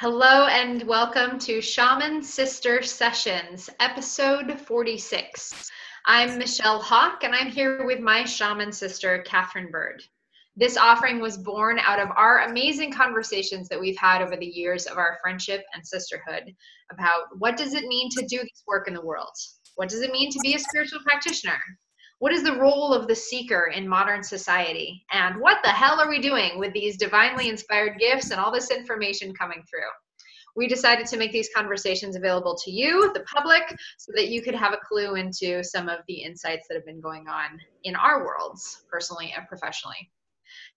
Hello and welcome to Shaman Sister Sessions, episode 46. I'm Michelle Hawk and I'm here with my shaman sister, Catherine Bird. This offering was born out of our amazing conversations that we've had over the years of our friendship and sisterhood about what does it mean to do this work in the world? What does it mean to be a spiritual practitioner? What is the role of the seeker in modern society? And what the hell are we doing with these divinely inspired gifts and all this information coming through? We decided to make these conversations available to you, the public, so that you could have a clue into some of the insights that have been going on in our worlds, personally and professionally.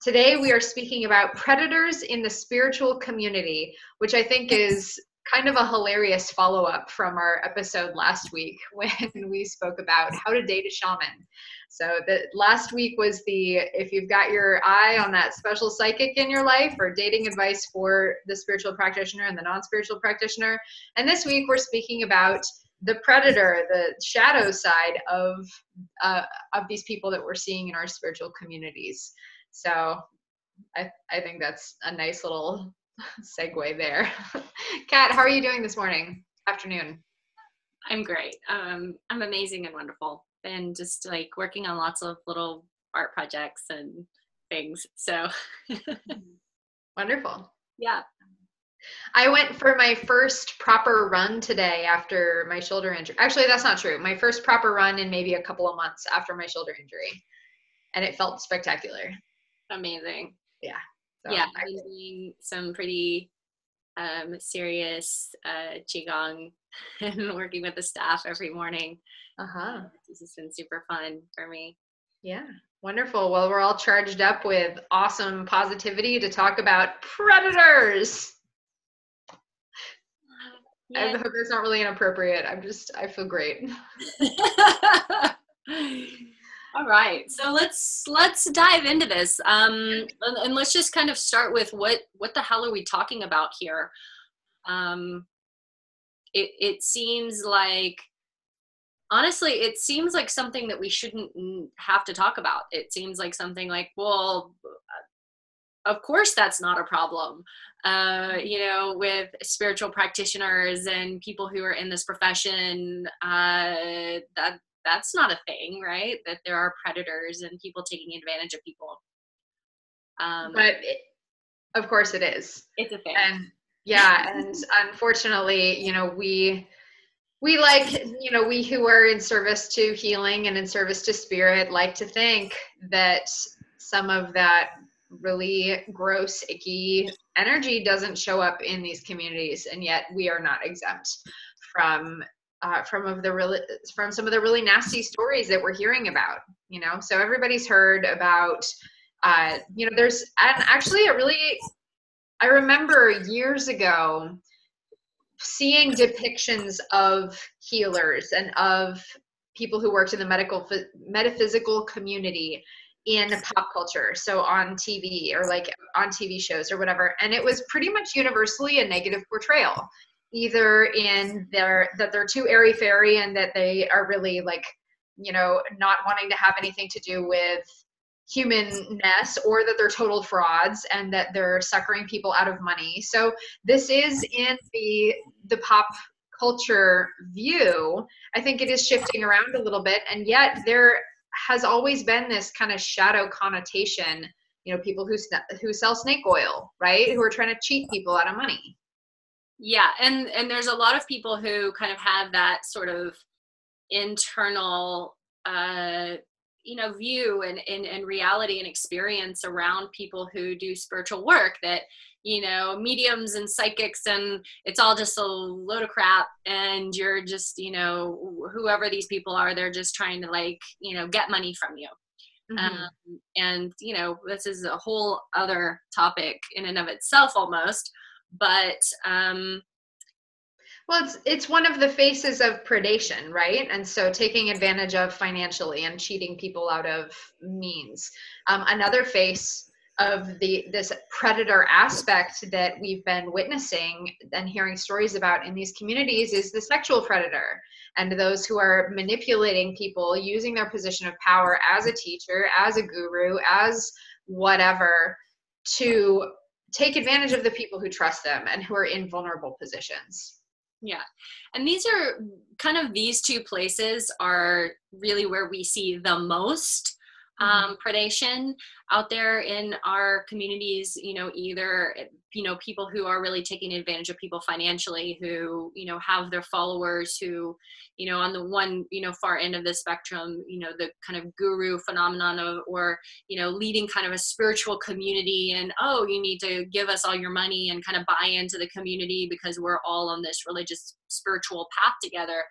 Today, we are speaking about predators in the spiritual community, which I think is kind of a hilarious follow up from our episode last week when we spoke about how to date a shaman. So the last week was the if you've got your eye on that special psychic in your life or dating advice for the spiritual practitioner and the non-spiritual practitioner. And this week we're speaking about the predator, the shadow side of uh, of these people that we're seeing in our spiritual communities. So I I think that's a nice little segue there. Kat, how are you doing this morning, afternoon? I'm great. Um, I'm amazing and wonderful, and just like working on lots of little art projects and things. So wonderful. Yeah. I went for my first proper run today after my shoulder injury. Actually, that's not true. My first proper run in maybe a couple of months after my shoulder injury. And it felt spectacular. Amazing. Yeah. So yeah, I've been doing some pretty um, serious uh, qigong and working with the staff every morning. Uh huh. This has been super fun for me. Yeah, wonderful. Well, we're all charged up with awesome positivity to talk about predators. Yeah. I hope that's not really inappropriate. I'm just, I feel great. All right, so let's let's dive into this, um, and, and, let's just kind of start with what what the hell are we talking about here? Um, it it seems like honestly, it seems like something that we shouldn't have to talk about. It seems like something like, well, of course that's not a problem. Uh, you know, with spiritual practitioners and people who are in this profession, uh, that that's not a thing, right? That there are predators and people taking advantage of people. Um, but it, of course it is. It's a thing. And yeah, and unfortunately, you know, we we like, you know, we who are in service to healing and in service to spirit like to think that some of that really gross, icky energy doesn't show up in these communities, and yet we are not exempt from uh, from of the really from some of the really nasty stories that we're hearing about you know? So everybody's heard about uh, you know there's and actually a really i remember years ago seeing depictions of healers and of people who worked in the medical metaphysical community in pop culture so on tv or like on tv shows or whatever and it was pretty much universally a negative portrayal either in their that they're too airy fairy and that they are really like you know not wanting to have anything to do with humanness or that they're total frauds and that they're suckering people out of money. So this is in the the pop culture view. I think it is shifting around a little bit and yet there has always been this kind of shadow connotation you know people who who sell snake oil right? Who are trying to cheat people out of money yeah and and there's a lot of people who kind of have that sort of internal uh you know view and, and and reality and experience around people who do spiritual work that you know mediums and psychics and it's all just a load of crap and you're just you know whoever these people are they're just trying to like you know get money from you mm-hmm. um, and you know this is a whole other topic in and of itself almost but um, well it's it's one of the faces of predation right? And so taking advantage of financially and cheating people out of means. Um, another face of the this predator aspect that we've been witnessing and hearing stories about in these communities is the sexual predator and those who are manipulating people using their position of power as a teacher as a guru as whatever to take advantage of the people who trust them and who are in vulnerable positions. Yeah. And these are kind of these two places are really where we see the most. Um, predation out there in our communities you know either you know people who are really taking advantage of people financially who you know have their followers who you know on the one you know far end of the spectrum you know the kind of guru phenomenon of or you know leading kind of a spiritual community and oh you need to give us all your money and kind of buy into the community because we're all on this religious spiritual path together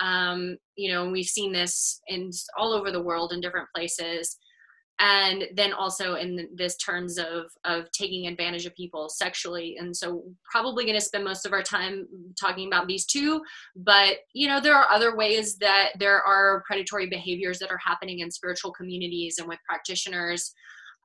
um, you know we've seen this in all over the world in different places. And then also in this terms of of taking advantage of people sexually. And so probably going to spend most of our time talking about these two but you know there are other ways that there are predatory behaviors that are happening in spiritual communities and with practitioners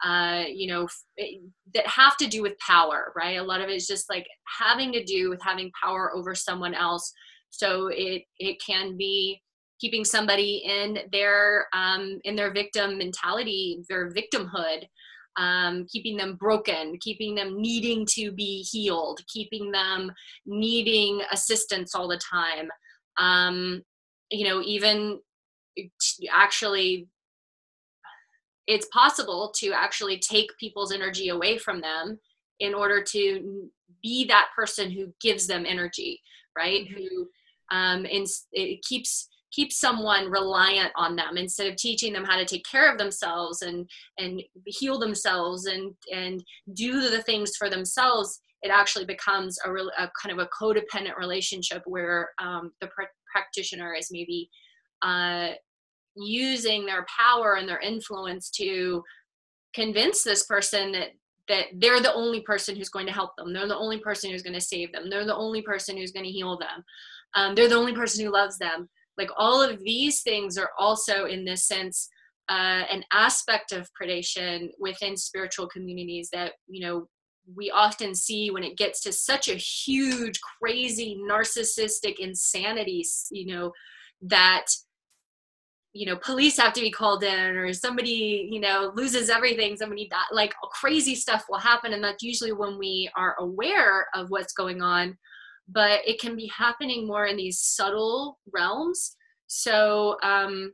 uh, you know it, that have to do with power right? A lot of it is just like having to do with having power over someone else so it it can be keeping somebody in their um, in their victim mentality, their victimhood, um, keeping them broken, keeping them needing to be healed, keeping them needing assistance all the time. Um, you know, even actually, it's possible to actually take people's energy away from them in order to be that person who gives them energy, right? Mm-hmm. Who um, and it keeps keeps someone reliant on them instead of teaching them how to take care of themselves and and heal themselves and and do the things for themselves it actually becomes a, real, a kind of a codependent relationship where um, the pr- practitioner is maybe uh, using their power and their influence to convince this person that that they're the only person who's going to help them. They're the only person who's going to save them. They're the only person who's going to heal them um, they're the only person who loves them. Like all of these things are also in this sense uh, an aspect of predation within spiritual communities that you know we often see when it gets to such a huge crazy narcissistic insanity you know that you know police have to be called in or somebody you know loses everything somebody die, like crazy stuff will happen. And that's usually when we are aware of what's going on but it can be happening more in these subtle realms. So, um,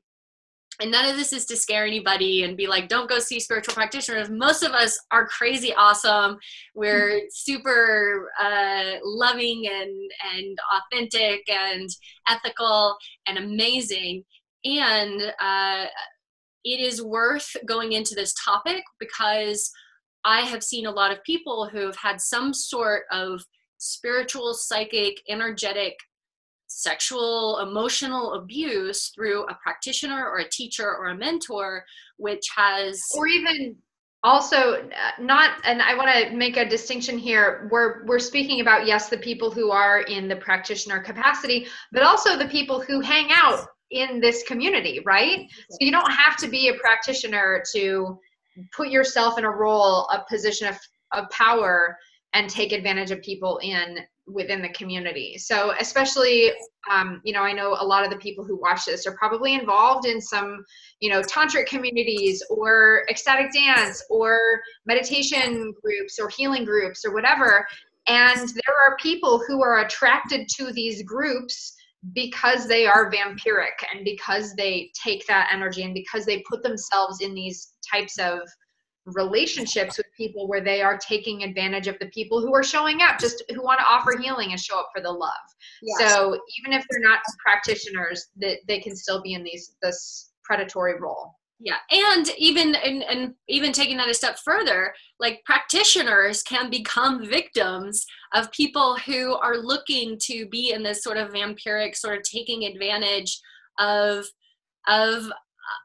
and none of this is to scare anybody and be like, don't go see spiritual practitioners. Most of us are crazy awesome. We're mm-hmm. super uh, loving and and authentic and ethical and amazing. And uh, it is worth going into this topic because I have seen a lot of people who have had some sort of spiritual, psychic, energetic, sexual, emotional abuse through a practitioner or a teacher or a mentor, which has. Or even also uh, not and i want to make a distinction here we're we're speaking about yes the people who are in the practitioner capacity but also the people who hang out in this community right so you don't have to be a practitioner to put yourself in a role a position of, of power and take advantage of people in within the community. So especially um, you know i know a lot of the people who watch this are probably involved in some you know tantric communities or ecstatic dance or meditation groups or healing groups or whatever. And there are people who are attracted to these groups because they are vampiric and because they take that energy and because they put themselves in these types of relationships with people where they are taking advantage of the people who are showing up just who want to offer healing and show up for the love yes. so even if they're not practitioners that they, they can still be in these this predatory role yeah and even and, and even taking that a step further like practitioners can become victims of people who are looking to be in this sort of vampiric sort of taking advantage of of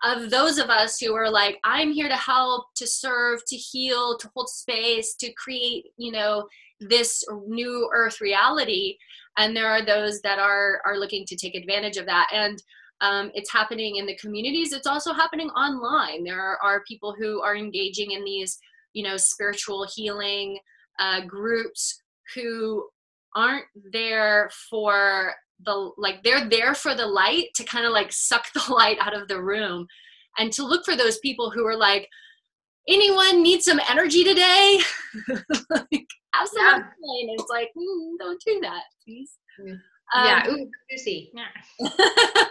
of those of us who are like i'm here to help to serve to heal to hold space to create you know this new earth reality. And there are those that are are looking to take advantage of that. And um, it's happening in the communities. It's also happening online. There are, are people who are engaging in these you know spiritual healing uh, groups who aren't there for the like they're there for the light to kind of like suck the light out of the room and to look for those people who are like anyone need some energy today? like, have some yeah. And it's like, mm, don't do that, please. Mm. Um, yeah, ooh, juicy. Yeah.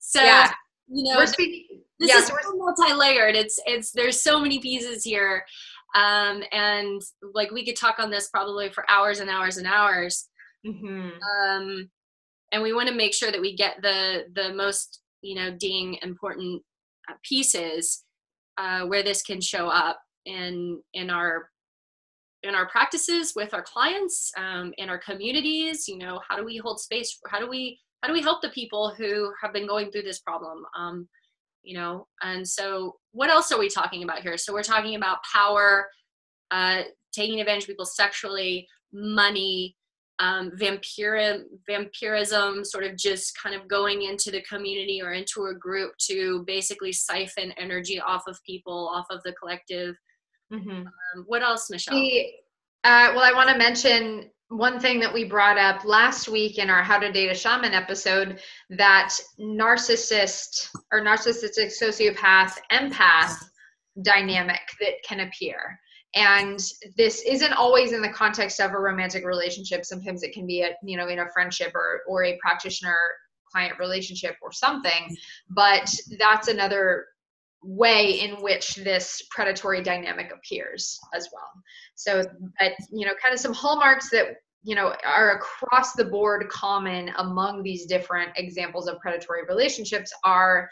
so, yeah. you know, speaking, this yeah, is so multi-layered. It's it's there's so many pieces here, um, and like we could talk on this probably for hours and hours and hours. Mm-hmm. Um, and we want to make sure that we get the the most you know ding important uh, pieces uh, where this can show up in in our in our practices with our clients um, in our communities you know how do we hold space how do we how do we help the people who have been going through this problem um, you know? And so what else are we talking about here? So we're talking about power uh, taking advantage of people sexually money um, vampir- vampirism, sort of just kind of going into the community or into a group to basically siphon energy off of people, off of the collective. Mm-hmm. Um, what else, Michelle? The, uh, well, I want to mention one thing that we brought up last week in our How to Date a Shaman episode that narcissist or narcissistic sociopath empath dynamic that can appear and this isn't always in the context of a romantic relationship. Sometimes it can be a you know in a friendship or or a practitioner client relationship or something. But that's another way in which this predatory dynamic appears as well. So but you know kind of some hallmarks that you know are across the board common among these different examples of predatory relationships are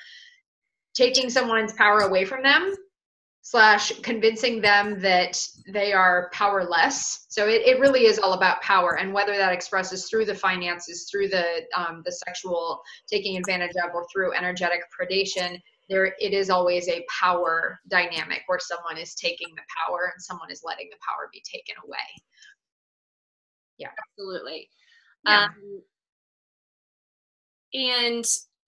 taking someone's power away from them slash convincing them that they are powerless. So it, it really is all about power and whether that expresses through the finances, through the um, the sexual taking advantage of, or through energetic predation. There, it is always a power dynamic where someone is taking the power and someone is letting the power be taken away. Yeah, absolutely. Yeah. Um, and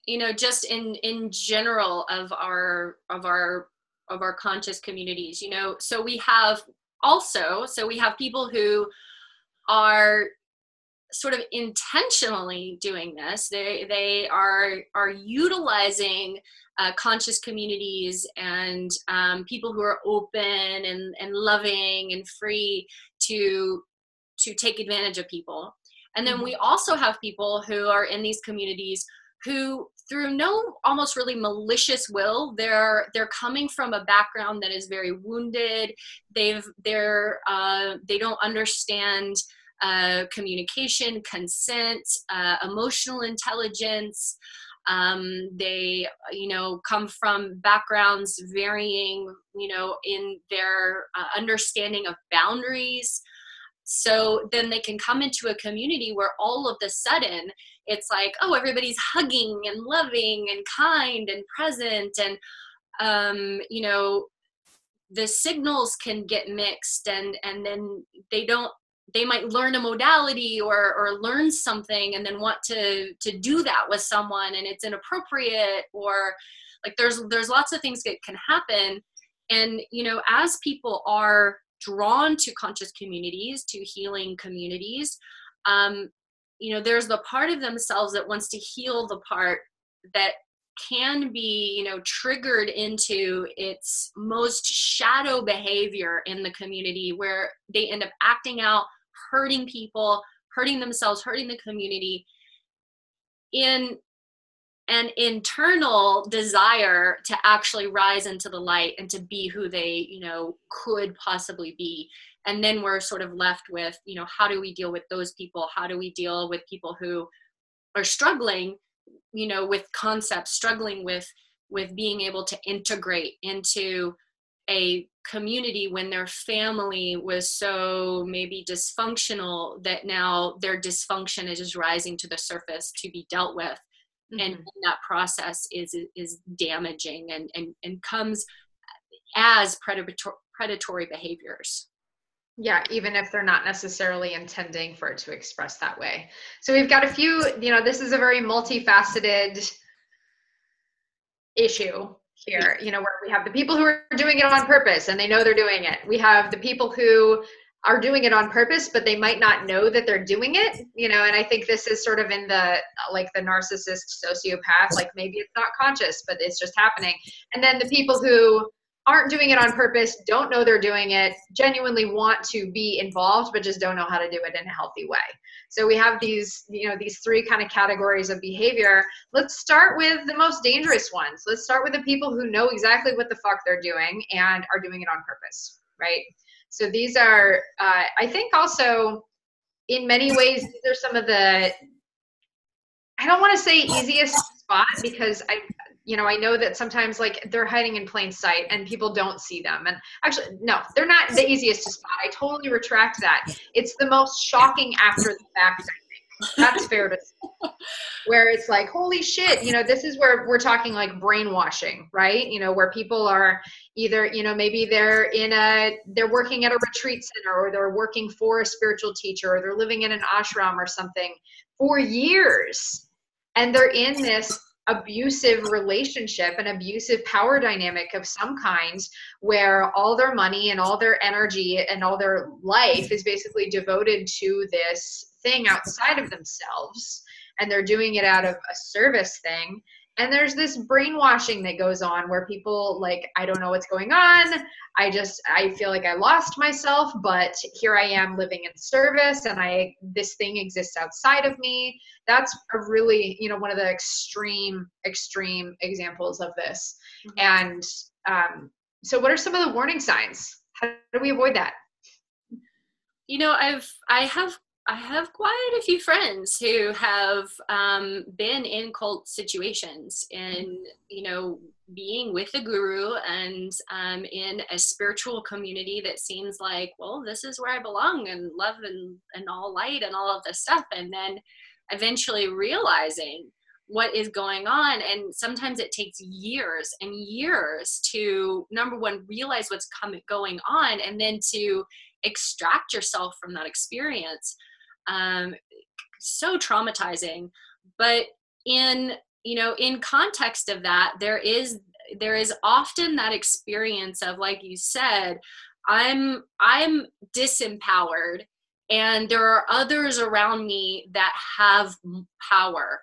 you know, just in in general of our of our of our conscious communities you know? So we have also so we have people who are sort of intentionally doing this. They they are are utilizing uh, conscious communities and um, people who are open and and loving and free to to take advantage of people. And then we mm-hmm. also have people who are in these communities who through no almost really malicious will they're they're coming from a background that is very wounded. They've they're uh, they don't understand uh, communication consent uh, emotional intelligence. Um, they you know come from backgrounds varying you know in their uh, understanding of boundaries so then they can come into a community where all of the sudden it's like oh everybody's hugging and loving and kind and present and um, you know the signals can get mixed and and then they don't they might learn a modality or or learn something and then want to to do that with someone and it's inappropriate or like there's there's lots of things that can happen. And you know as people are drawn to conscious communities to healing communities um, you know there's the part of themselves that wants to heal the part that can be you know triggered into its most shadow behavior in the community where they end up acting out hurting people hurting themselves hurting the community in an internal desire to actually rise into the light and to be who they you know could possibly be. And then we're sort of left with you know how do we deal with those people? How do we deal with people who are struggling you know with concepts struggling with with being able to integrate into a community when their family was so maybe dysfunctional that now their dysfunction is just rising to the surface to be dealt with mm-hmm. and that process is is damaging and and, and comes as predatory predatory behaviors yeah, even if they're not necessarily intending for it to express that way. So we've got a few, you know, this is a very multifaceted issue here, you know, where we have the people who are doing it on purpose and they know they're doing it. We have the people who are doing it on purpose but they might not know that they're doing it you know and i think this is sort of in the like the narcissist sociopath like maybe it's not conscious but it's just happening and then the people who aren't doing it on purpose, don't know they're doing it, genuinely want to be involved, but just don't know how to do it in a healthy way. So we have these, you know, these three kind of categories of behavior. Let's start with the most dangerous ones. Let's start with the people who know exactly what the fuck they're doing and are doing it on purpose, right? So these are, uh, I think, also in many ways, these are some of the. I don't want to say easiest spot because I you know, I know that sometimes like they're hiding in plain sight and people don't see them. And actually, no, they're not the easiest to spot. I totally retract that. It's the most shocking after the fact. That's fair to say. Where it's like, holy shit, you know, this is where we're talking like brainwashing, right? You know, where people are either, you know, maybe they're in a, they're working at a retreat center or they're working for a spiritual teacher or they're living in an ashram or something for years. And they're in this abusive relationship, an abusive power dynamic of some kind, where all their money and all their energy and all their life is basically devoted to this thing outside of themselves. And they're doing it out of a service thing and there's this brainwashing that goes on where people like i don't know what's going on i just i feel like i lost myself but here i am living in service and i this thing exists outside of me that's a really you know one of the extreme extreme examples of this mm-hmm. and um, so what are some of the warning signs how do we avoid that you know i've i have I have quite a few friends who have um, been in cult situations and, you know, being with a guru and um, in a spiritual community that seems like, well, this is where I belong and love and, and all light and all of this stuff. And then eventually realizing what is going on. And sometimes it takes years and years to, number one, realize what's coming, going on and then to extract yourself from that experience um, so traumatizing. But in you know in context of that there is there is often that experience of like you said i'm i'm disempowered and there are others around me that have power.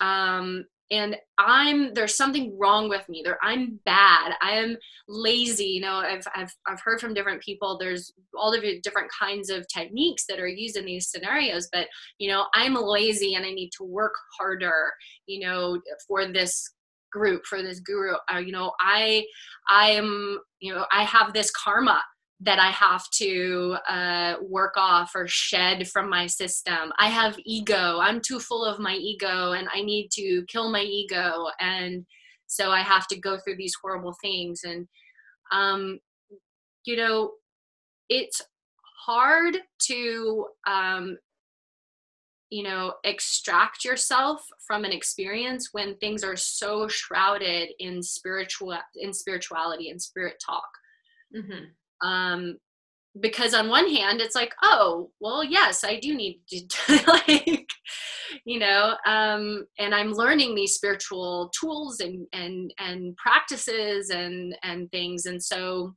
Um, and i'm there's something wrong with me there. I'm bad. I am lazy. You know I've, I've i've heard from different people there's all the different kinds of techniques that are used in these scenarios but you know i'm lazy and i need to work harder you know for this group for this guru. Uh, you know i i am you know i have this karma that I have to uh, work off or shed from my system. I have ego. I'm too full of my ego and I need to kill my ego. And so I have to go through these horrible things. And, um, you know, it's hard to, um, you know, extract yourself from an experience when things are so shrouded in spiritual in spirituality and spirit talk. Mm-hmm um because on one hand it's like oh well yes i do need to like you know um and i'm learning these spiritual tools and and and practices and and things and so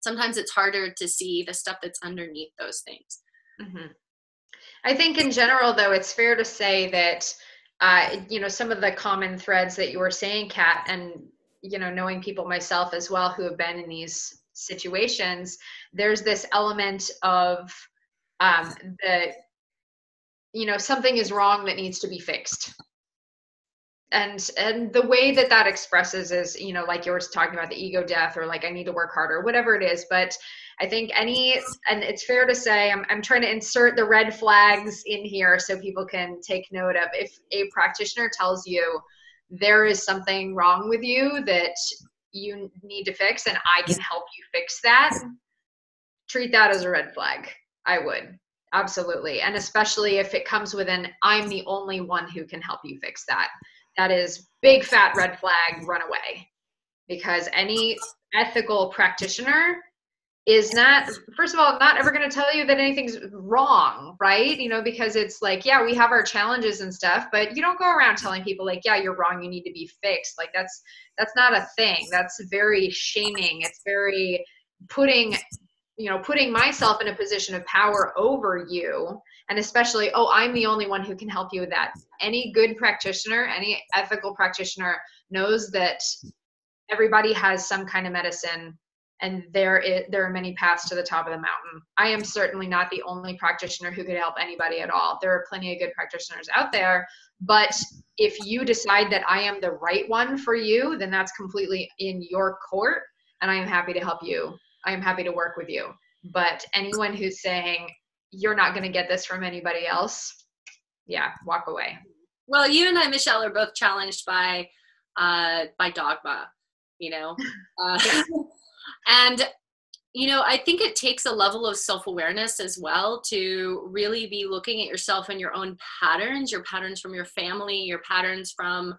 sometimes it's harder to see the stuff that's underneath those things mm-hmm. i think in general though it's fair to say that uh, you know some of the common threads that you were saying kat and you know knowing people myself as well who have been in these situations there's this element of um, the you know something is wrong that needs to be fixed. And and the way that that expresses is you know like you were talking about the ego death or like i need to work harder whatever it is. But i think any and it's fair to say I'm, I'm trying to insert the red flags in here so people can take note of. If a practitioner tells you there is something wrong with you that you need to fix and I can help you fix that, treat that as a red flag. I would. Absolutely. And especially if it comes with an I'm the only one who can help you fix that. That is big fat red flag, run away. Because any ethical practitioner is not first of all not ever going to tell you that anything's wrong right? You know because it's like yeah we have our challenges and stuff but you don't go around telling people like yeah you're wrong you need to be fixed. Like that's that's not a thing. That's very shaming. It's very putting you know putting myself in a position of power over you. And especially oh i'm the only one who can help you with that. Any good practitioner any ethical practitioner knows that everybody has some kind of medicine and there is, there are many paths to the top of the mountain. I am certainly not the only practitioner who could help anybody at all. There are plenty of good practitioners out there, but if you decide that I am the right one for you, then that's completely in your court and I am happy to help you. I am happy to work with you. But anyone who's saying you're not going to get this from anybody else, yeah, walk away. Well, you and I, Michelle, are both challenged by uh, by dogma. You know, uh, and you know i think it takes a level of self-awareness as well to really be looking at yourself and your own patterns your patterns from your family your patterns from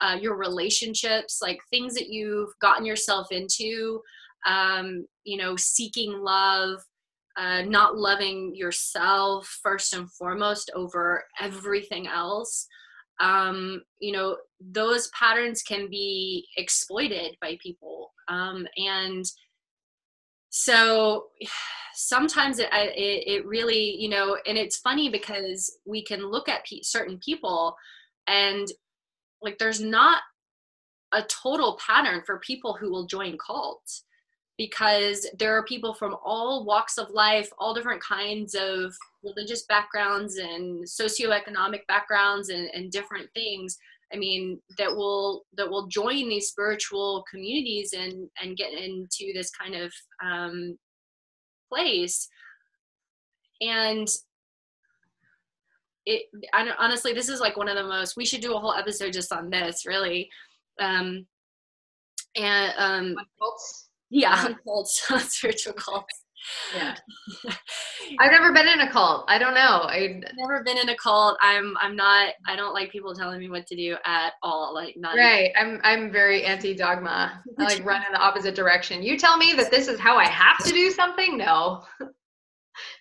uh, your relationships like things that you've gotten yourself into um, you know seeking love uh, not loving yourself first and foremost over everything else. Um, you know those patterns can be exploited by people um, and so sometimes it, it, it really you know and it's funny because we can look at pe- certain people and like there's not a total pattern for people who will join cults because there are people from all walks of life all different kinds of religious backgrounds and socioeconomic backgrounds and, and different things I mean, that will that will join these spiritual communities and and get into this kind of um, place. And it I, honestly, this is like one of the most. We should do a whole episode just on this, really. Um, and um, yeah, cults, spiritual cults yeah. I've never been in a cult. I don't know. I've never been in a cult. I'm i'm not i don't like people telling me what to do at all like not right. I'm i'm very anti-dogma. I like run in the opposite direction. You tell me that this is how i have to do something? No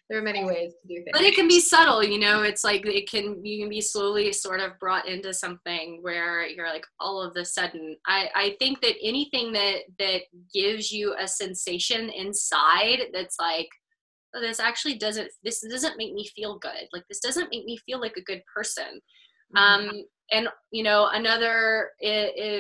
there are many ways to do things but it can be subtle you know it's like it can you can be slowly sort of brought into something where you're like all of the sudden i i think that anything that that gives you a sensation inside that's like oh, this actually doesn't this doesn't make me feel good. Like this doesn't make me feel like a good person. Mm-hmm. um and you know another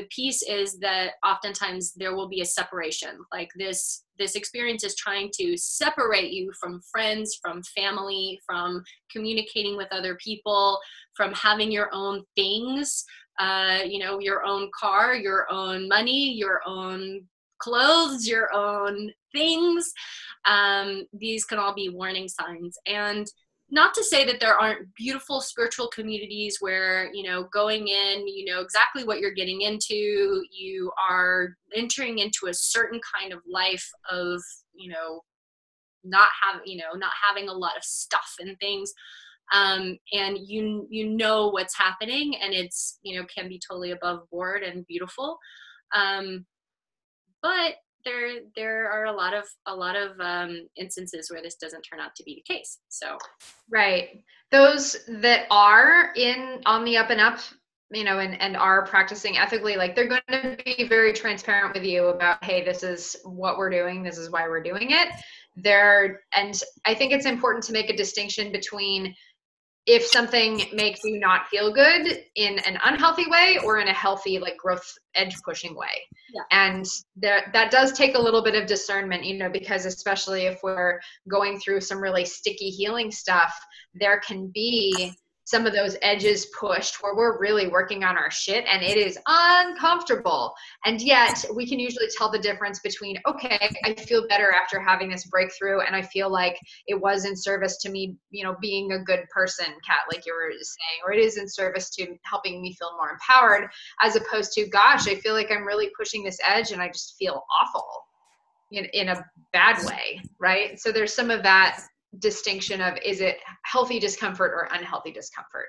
piece is that oftentimes there will be a separation. Like this this experience is trying to separate you from friends from family from communicating with other people from having your own things uh, you know your own car your own money your own clothes your own things. Um, these can all be warning signs. And not to say that there aren't beautiful spiritual communities where you know going in you know exactly what you're getting into you are entering into a certain kind of life of you know not having you know not having a lot of stuff and things um, and you you know what's happening and it's you know can be totally above board and beautiful um, but there there are a lot of a lot of um, instances where this doesn't turn out to be the case. So, right, those that are in on the up and up, you know, and and are practicing ethically, like they're going to be very transparent with you about, hey, this is what we're doing, this is why we're doing it. There, and I think it's important to make a distinction between if something makes you not feel good in an unhealthy way or in a healthy like growth edge pushing way yeah. and that that does take a little bit of discernment you know because especially if we're going through some really sticky healing stuff there can be some of those edges pushed where we're really working on our shit and it is uncomfortable. And yet we can usually tell the difference between, okay, I feel better after having this breakthrough and I feel like it was in service to me, you know, being a good person, Kat, like you were saying, or it is in service to helping me feel more empowered, as opposed to, gosh, I feel like I'm really pushing this edge and I just feel awful in, in a bad way, right? So there's some of that distinction of is it healthy discomfort or unhealthy discomfort?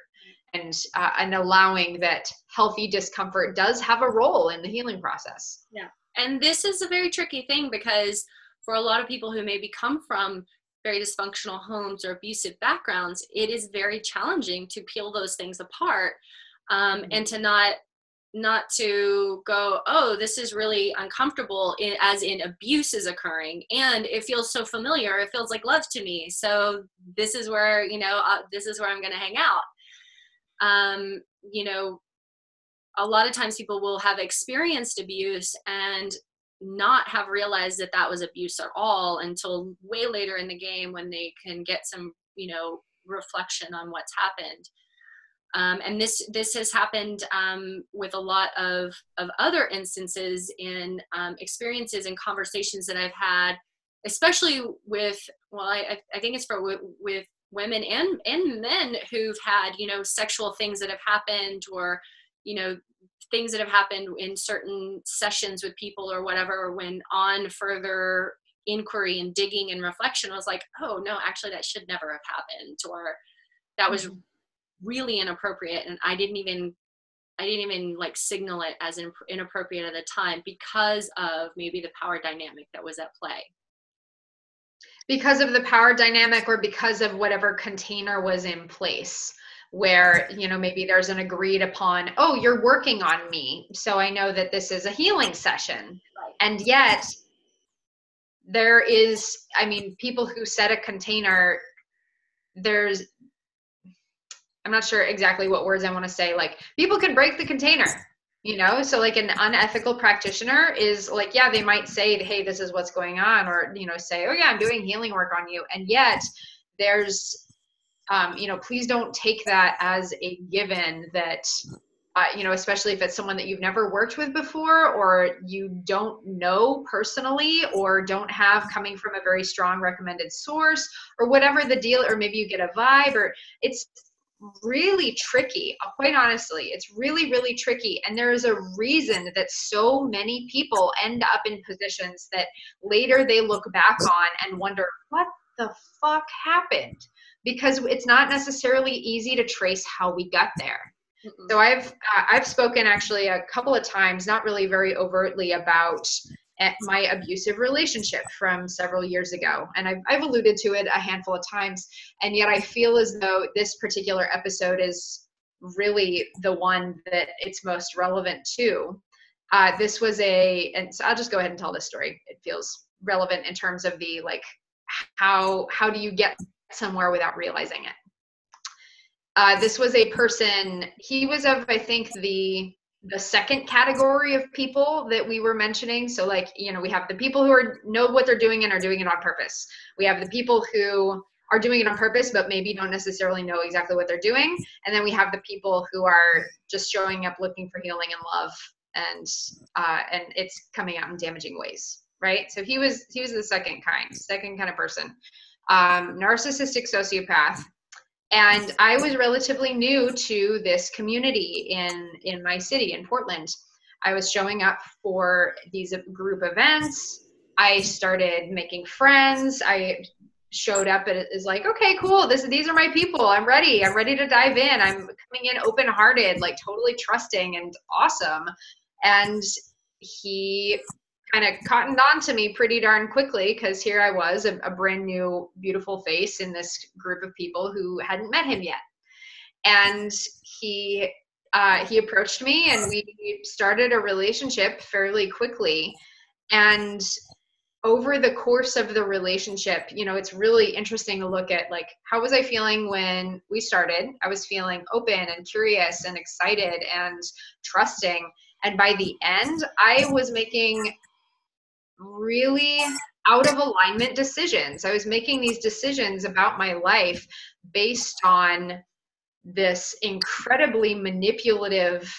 And uh, and allowing that healthy discomfort does have a role in the healing process. Yeah. And this is a very tricky thing because for a lot of people who maybe come from very dysfunctional homes or abusive backgrounds it is very challenging to peel those things apart um, and to not not to go oh this is really uncomfortable as in abuse is occurring and it feels so familiar it feels like love to me so this is where you know uh, this is where i'm going to hang out. Um you know a lot of times people will have experienced abuse and not have realized that that was abuse at all until way later in the game when they can get some you know reflection on what's happened um, and this this has happened um, with a lot of of other instances in um, experiences and conversations that I've had, especially with well, I, I think it's for with, women and and men who've had you know sexual things that have happened or you know things that have happened in certain sessions with people or whatever when on further inquiry and digging and reflection I was like oh no actually that should never have happened or that was mm-hmm really inappropriate and i didn't even i didn't even like signal it as inappropriate at the time because of maybe the power dynamic that was at play because of the power dynamic or because of whatever container was in place where you know maybe there's an agreed upon oh you're working on me so i know that this is a healing session right. and yet there is i mean people who set a container there's I'm not sure exactly what words I want to say. Like people can break the container, you know? So like an unethical practitioner is like, yeah, they might say, hey, this is what's going on, or, you know, say, oh yeah, I'm doing healing work on you. And yet there's, um, you know, please don't take that as a given that, uh, you know, especially if it's someone that you've never worked with before or you don't know personally or don't have coming from a very strong recommended source or whatever the deal, or maybe you get a vibe or it's, really tricky uh, quite honestly. It's really really tricky and there is a reason that so many people end up in positions that later they look back on and wonder what the fuck happened? Because it's not necessarily easy to trace how we got there. So i've uh, i've spoken actually a couple of times not really very overtly about my abusive relationship from several years ago. And I've, I've alluded to it a handful of times. And yet I feel as though this particular episode is really the one that it's most relevant to. Uh, this was a, and so I'll just go ahead and tell this story. It feels relevant in terms of the like, how how do you get somewhere without realizing it? Uh, this was a person. He was of I think the the second category of people that we were mentioning. So like you know we have the people who are know what they're doing and are doing it on purpose. We have the people who are doing it on purpose but maybe don't necessarily know exactly what they're doing. And then we have the people who are just showing up looking for healing and love and uh, and it's coming out in damaging ways right? So he was he was the second kind second kind of person. Um, narcissistic sociopath and i was relatively new to this community in in my city in portland. I was showing up for these group events. I started making friends. I showed up and is like okay cool. This these are my people. I'm ready. I'm ready to dive in. I'm coming in open hearted like totally trusting and awesome. And he kind of cottoned on to me pretty darn quickly because here I was, a, a, brand new, beautiful face in this group of people who hadn't met him yet. And he uh, he approached me, and we started a relationship fairly quickly. And over the course of the relationship, you know, it's really interesting to look at like how was I feeling when we started? I was feeling open and curious and excited and trusting. And by the end, I was making really out of alignment decisions. I was making these decisions about my life based on this incredibly manipulative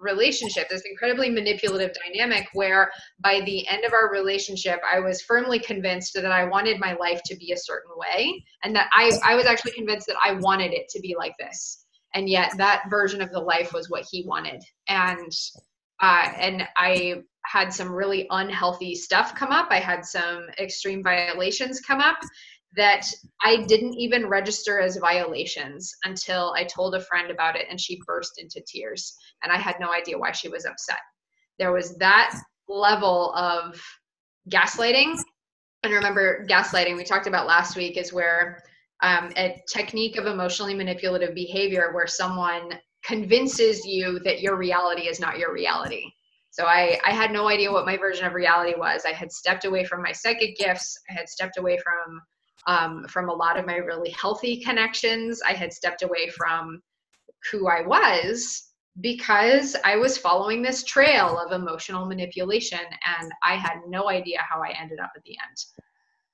relationship, this incredibly manipulative dynamic where by the end of our relationship, I was firmly convinced that I wanted my life to be a certain way and that I, I was actually convinced that I wanted it to be like this. And yet that version of the life was what he wanted. And uh, and I had some really unhealthy stuff come up. I had some extreme violations come up that I didn't even register as violations until I told a friend about it and she burst into tears. And I had no idea why she was upset. There was that level of gaslighting. And remember, gaslighting, we talked about last week, is where um, a technique of emotionally manipulative behavior where someone convinces you that your reality is not your reality. So I, I had no idea what my version of reality was. I had stepped away from my psychic gifts. I had stepped away from um, from a lot of my really healthy connections. I had stepped away from who I was because I was following this trail of emotional manipulation and I had no idea how I ended up at the end.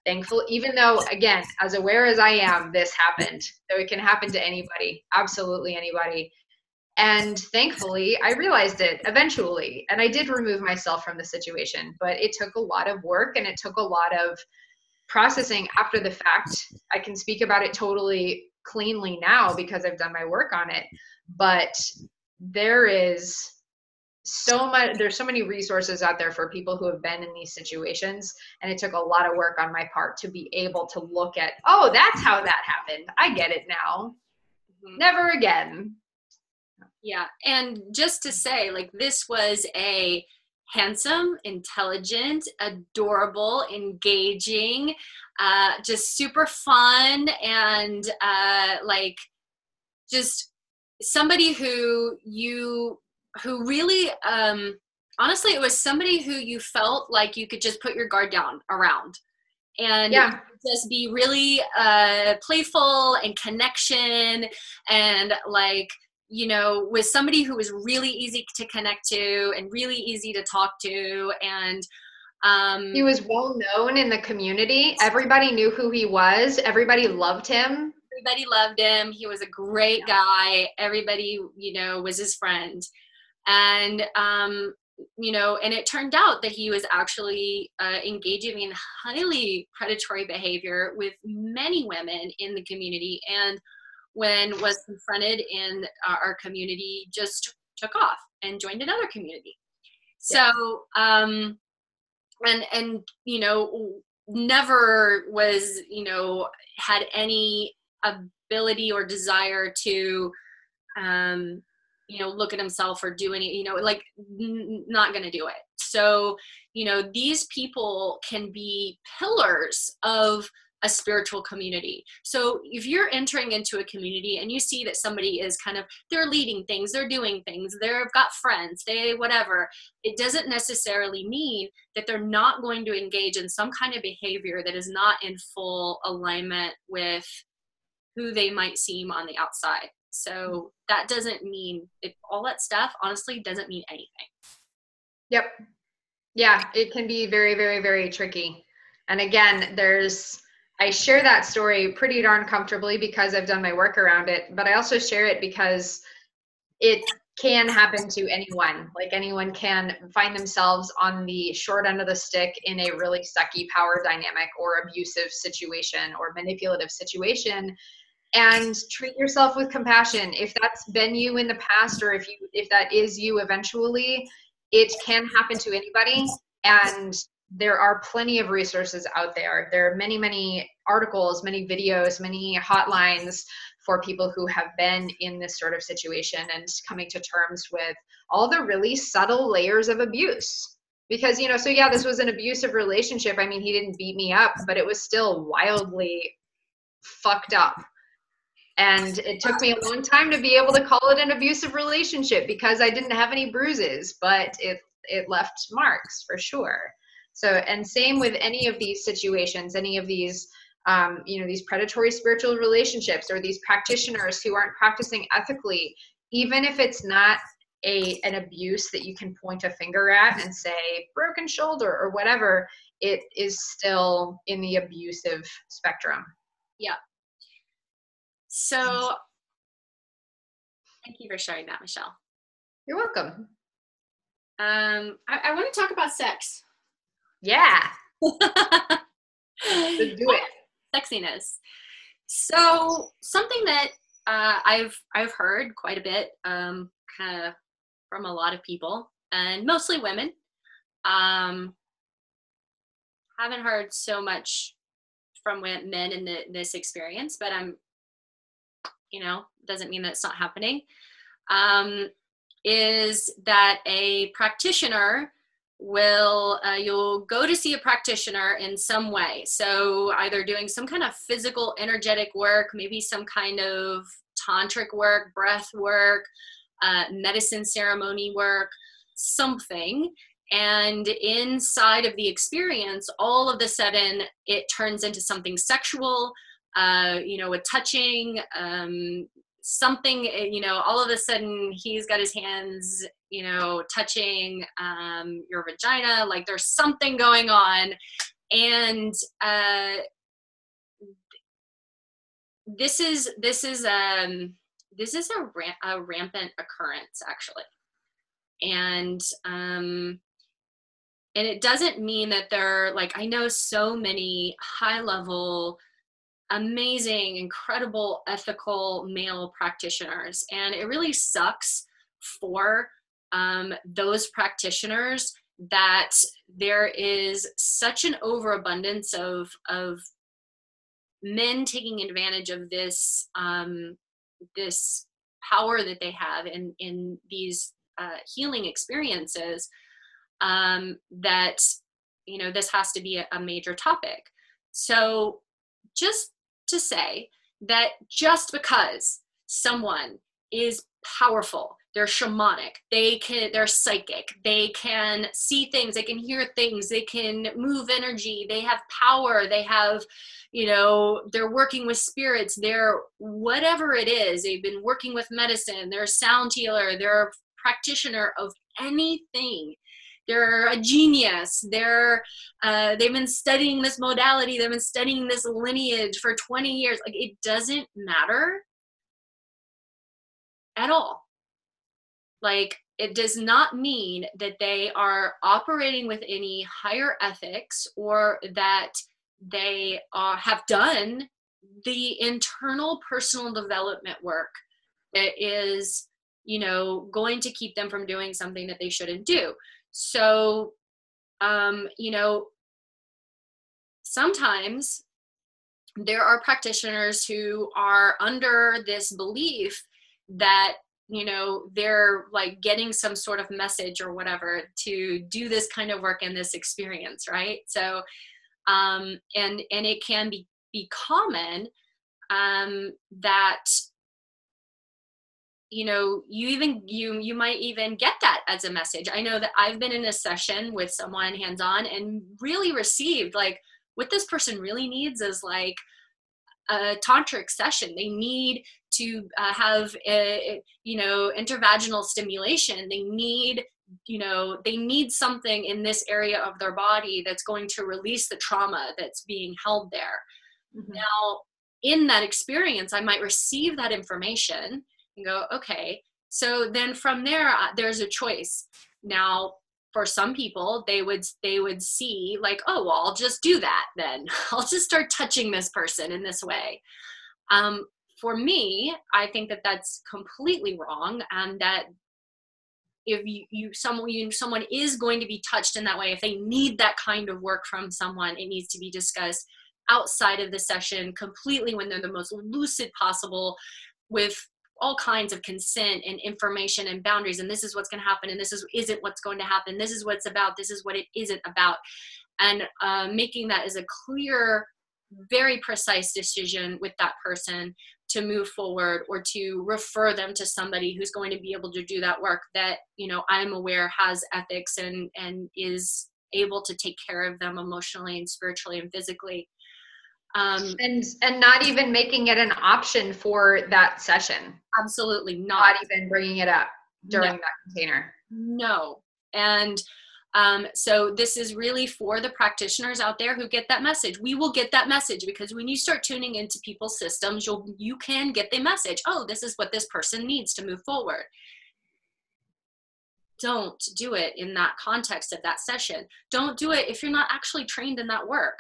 Thankful, even though, again, as aware as I am, this happened. So it can happen to anybody, absolutely anybody. And thankfully, I realized it eventually. And I did remove myself from the situation, but it took a lot of work and it took a lot of processing after the fact. I can speak about it totally cleanly now because I've done my work on it. But there is so much there's so many resources out there for people who have been in these situations and it took a lot of work on my part to be able to look at oh that's how that happened i get it now mm-hmm. never again yeah and just to say like this was a handsome intelligent adorable engaging uh just super fun and uh like just somebody who you who really um honestly it was somebody who you felt like you could just put your guard down around and yeah. just be really uh playful and connection and like you know with somebody who was really easy to connect to and really easy to talk to and um he was well known in the community everybody knew who he was everybody loved him everybody loved him. He was a great guy. Everybody, you know, was his friend. And, um, you know, and it turned out that he was actually uh, engaging in highly predatory behavior with many women in the community. And when was confronted in our community, just took off and joined another community. So, um, and and you know, never was you know had any ability or desire to um you know look at himself or do any you know like n- not to do it so you know these people can be pillars of a spiritual community. So if you're entering into a community and you see that somebody is kind of they're leading things, they're doing things, they've got friends, they whatever, it doesn't necessarily mean that they're not going to engage in some kind of behavior that is not in full alignment with who they might seem on the outside. So mm-hmm. that doesn't mean if all that stuff honestly doesn't mean anything. Yep. Yeah, it can be very, very, very tricky. And again, there's I share that story pretty darn comfortably because I've done my work around it, but I also share it because it can happen to anyone. Like anyone can find themselves on the short end of the stick in a really sucky power dynamic or abusive situation or manipulative situation and treat yourself with compassion if that's been you in the past or if you if that is you eventually it can happen to anybody and there are plenty of resources out there. There are many many articles many videos many hotlines for people who have been in this sort of situation and coming to terms with all the really subtle layers of abuse. Because you know so yeah this was an abusive relationship. I mean he didn't beat me up but it was still wildly fucked up. And it took me a long time to be able to call it an abusive relationship because I didn't have any bruises, but it it left marks for sure. So, and same with any of these situations, any of these, um, you know, these predatory spiritual relationships or these practitioners who aren't practicing ethically, even if it's not a an abuse that you can point a finger at and say broken shoulder or whatever, it is still in the abusive spectrum. Yeah, so thank you for sharing that, Michelle. You're welcome. Um, I, I want to talk about sex. Yeah. Let's do it. Sexiness. So something that uh, I've I've heard quite a bit, um, kind of from a lot of people, and mostly women. Um, haven't heard so much from men in the, this experience, but I'm you know, doesn't mean that it's not happening, um, is that a practitioner will uh, you'll go to see a practitioner in some way. So either doing some kind of physical energetic work maybe some kind of tantric work breath work uh, medicine ceremony work something. And inside of the experience all of the sudden it turns into something sexual uh, you know, with touching, um, something eh, you know all of a sudden he's got his hands you know touching um, your vagina like there's something going on. And uh, this is this is um this is a, a rampant occurrence actually. And um and it doesn't mean that they're like i know so many high level amazing incredible ethical male practitioners. And it really sucks for um, those practitioners that there is such an overabundance of of men taking advantage of this um, this power that they have in in these uh, healing experiences um, that you know this has to be a, a major topic. So just to say that just because someone is powerful they're shamanic they can they're psychic they can see things they can hear things they can move energy they have power they have you know they're working with spirits they're whatever it is they've been working with medicine they're a sound healer they're a practitioner of anything they're a genius. They're uh, they've been studying this modality. They've been studying this lineage for 20 years. Like it doesn't matter at all. Like, it does not mean that they are operating with any higher ethics or that they uh, have done the internal personal development work that is, you know, going to keep them from doing something that they shouldn't do. So, um, you know, sometimes there are practitioners who are under this belief that you know they're like getting some sort of message or whatever to do this kind of work in this experience right? So um and and it can be be common um that you know you even you you might even get that as a message. I know that i've been in a session with someone hands on and really received like what this person really needs is like a tantric session. They need to uh, have a, you know intervaginal stimulation. They need you know they need something in this area of their body that's going to release the trauma that's being held there. Mm-hmm. now in that experience i might receive that information and go okay. So then from there there's a choice. Now for some people they would they would see like oh well i'll just do that then. I'll just start touching this person in this way. Um, for me, I think that that's completely wrong, and that if you, you someone you someone is going to be touched in that way, if they need that kind of work from someone, it needs to be discussed outside of the session completely when they're the most lucid possible with all kinds of consent and information and boundaries and this is what's going to happen and this is isn't what's going to happen this is what it's about this is what it isn't about. And uh, making that as a clear very precise decision with that person to move forward or to refer them to somebody who's going to be able to do that work that you know i'm aware has ethics and and is able to take care of them emotionally and spiritually and physically um, and and not even making it an option for that session absolutely not, not even bringing it up during no. that container no and um, so this is really for the practitioners out there who get that message. We will get that message because when you start tuning into people's systems, you'll you can get the message. Oh, this is what this person needs to move forward. Don't do it in that context of that session. Don't do it if you're not actually trained in that work.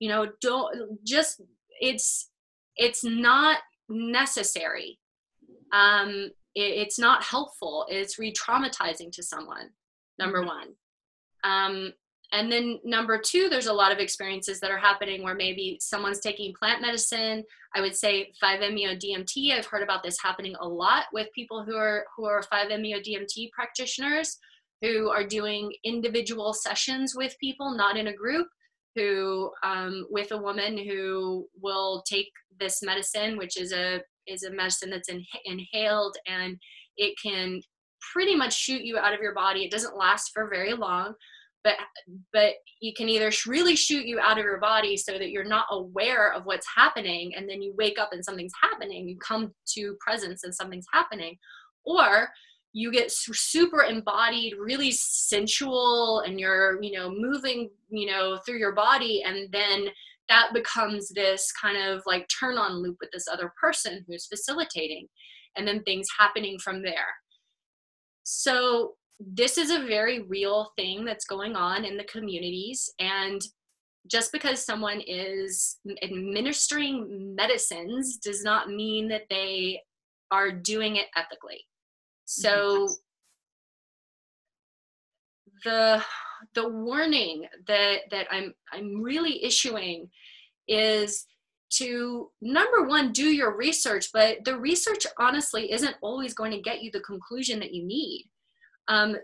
You know, don't just it's it's not necessary. Um, it, it's not helpful. It's re-traumatizing to someone. Number mm-hmm. one um, and then number two, there's a lot of experiences that are happening where maybe someone's taking plant medicine. I would say 5-MeO DMT. I've heard about this happening a lot with people who are who are 5-MeO DMT practitioners who are doing individual sessions with people, not in a group. Who um, with a woman who will take this medicine, which is a is a medicine that's in, inhaled and it can pretty much shoot you out of your body. It doesn't last for very long. but but you can either really shoot you out of your body so that you're not aware of what's happening and then you wake up and something's happening you come to presence and something's happening or you get super embodied really sensual and you're you know moving you know through your body and then that becomes this kind of like turn on loop with this other person who's facilitating and then things happening from there. So this is a very real thing that's going on in the communities and just because someone is administering medicines does not mean that they are doing it ethically so the the warning that that i'm i'm really issuing is to number one do your research but the research honestly isn't always going to get you the conclusion that you need. Um,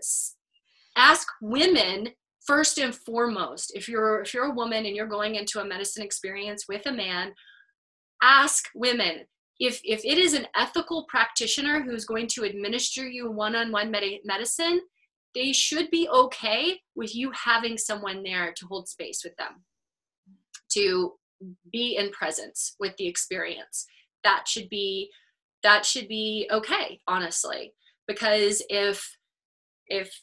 ask women first and foremost if you're if you're a woman and you're going into a medicine experience with a man ask women if if it is an ethical practitioner who's going to administer you one-on-one med- medicine they should be okay with you having someone there to hold space with them to be in presence with the experience. That should be that should be okay honestly because if if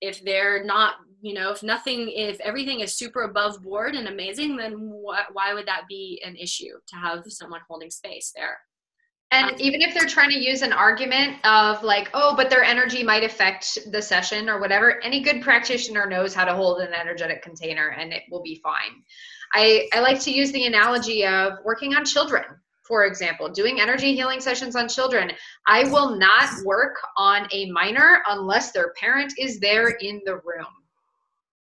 if they're not you know if nothing if everything is super above board and amazing then wh- why would that be an issue to have someone holding space there? And um, even if they're trying to use an argument of like oh but their energy might affect the session or whatever any good practitioner knows how to hold an energetic container and it will be fine. I i like to use the analogy of working on children for example, doing energy healing sessions on children, I will not work on a minor unless their parent is there in the room.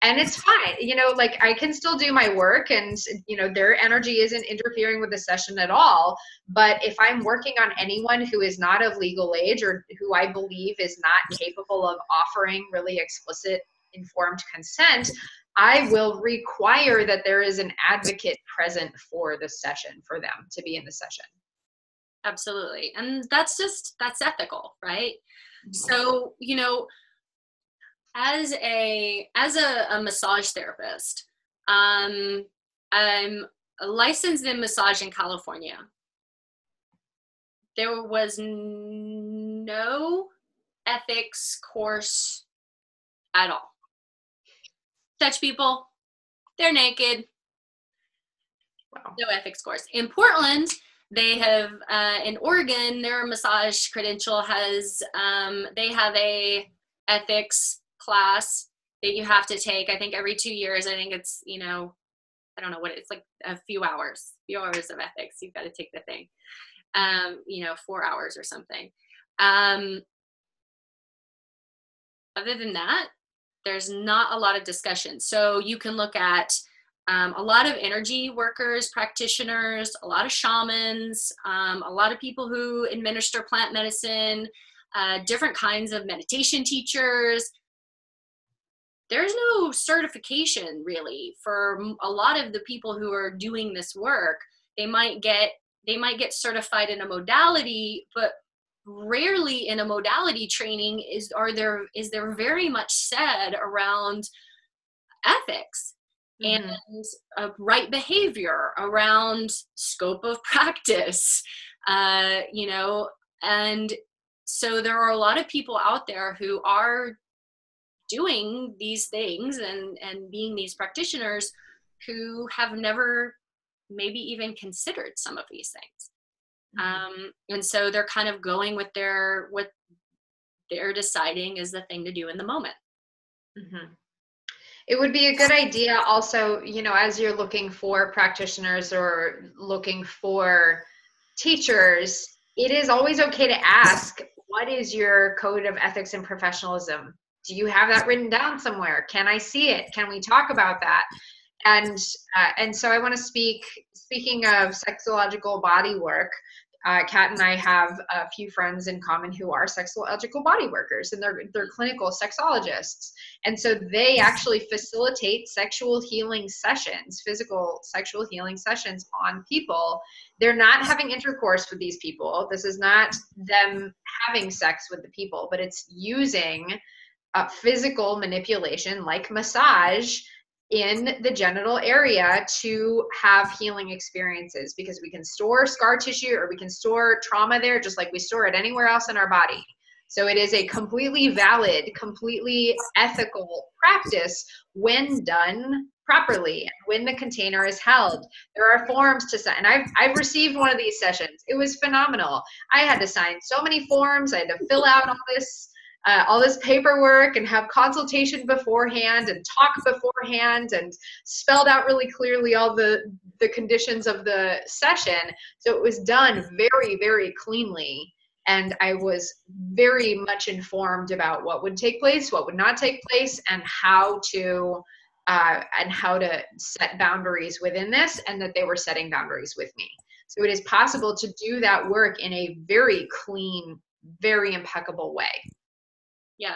And it's fine. You know, like I can still do my work and, you know, their energy isn't interfering with the session at all. But if I'm working on anyone who is not of legal age or who I believe is not capable of offering really explicit informed consent, I will require that there is an advocate present for the session for them to be in the session. Absolutely. And that's just that's ethical, right? Mm-hmm. So, you know, as a as a, a massage therapist, um I'm licensed in massage in California. There was no ethics course at all touch people, they're naked. Wow. No ethics course. In Portland, they have uh, in Oregon, their massage credential has um, they have a ethics class that you have to take. I think every two years. I think it's you know, I don't know what it's like a few hours, few hours of ethics. You've got to take the thing. Um, you know, four hours or something. Um, other than that, there's not a lot of discussion. So you can look at um, a lot of energy workers, practitioners, a lot of shamans, um, a lot of people who administer plant medicine, uh, different kinds of meditation teachers. There's no certification really for a lot of the people who are doing this work. They might get they might get certified in a modality, but rarely in a modality training is are there is there very much said around ethics mm-hmm. and uh, right behavior around scope of practice uh, you know and so there are a lot of people out there who are doing these things and and being these practitioners who have never maybe even considered some of these things Mm-hmm. Um, and so they're kind of going with their what they're deciding is the thing to do in the moment. Mm-hmm. It would be a good idea also, you know, as you're looking for practitioners or looking for teachers, it is always okay to ask, what is your code of ethics and professionalism? Do you have that written down somewhere? Can I see it? Can we talk about that? And uh, and so I want to speak. Speaking of sexological body work, uh, Kat and I have a few friends in common who are sexological body workers, and they're they're clinical sexologists, and so they actually facilitate sexual healing sessions, physical sexual healing sessions on people. They're not having intercourse with these people. This is not them having sex with the people, but it's using uh, physical manipulation like massage in the genital area to have healing experiences because we can store scar tissue or we can store trauma there just like we store it anywhere else in our body. So it is a completely valid, completely ethical practice when done properly and when the container is held. There are forms to sign. And I've, I've received one of these sessions. It was phenomenal. I had to sign so many forms. I had to fill out all this uh, all this paperwork and have consultation beforehand and talk beforehand and spelled out really clearly all the the conditions of the session. So it was done very very cleanly. And i was very much informed about what would take place what would not take place and how to uh, and how to set boundaries within this and that they were setting boundaries with me. So it is possible to do that work in a very clean very impeccable way yeah.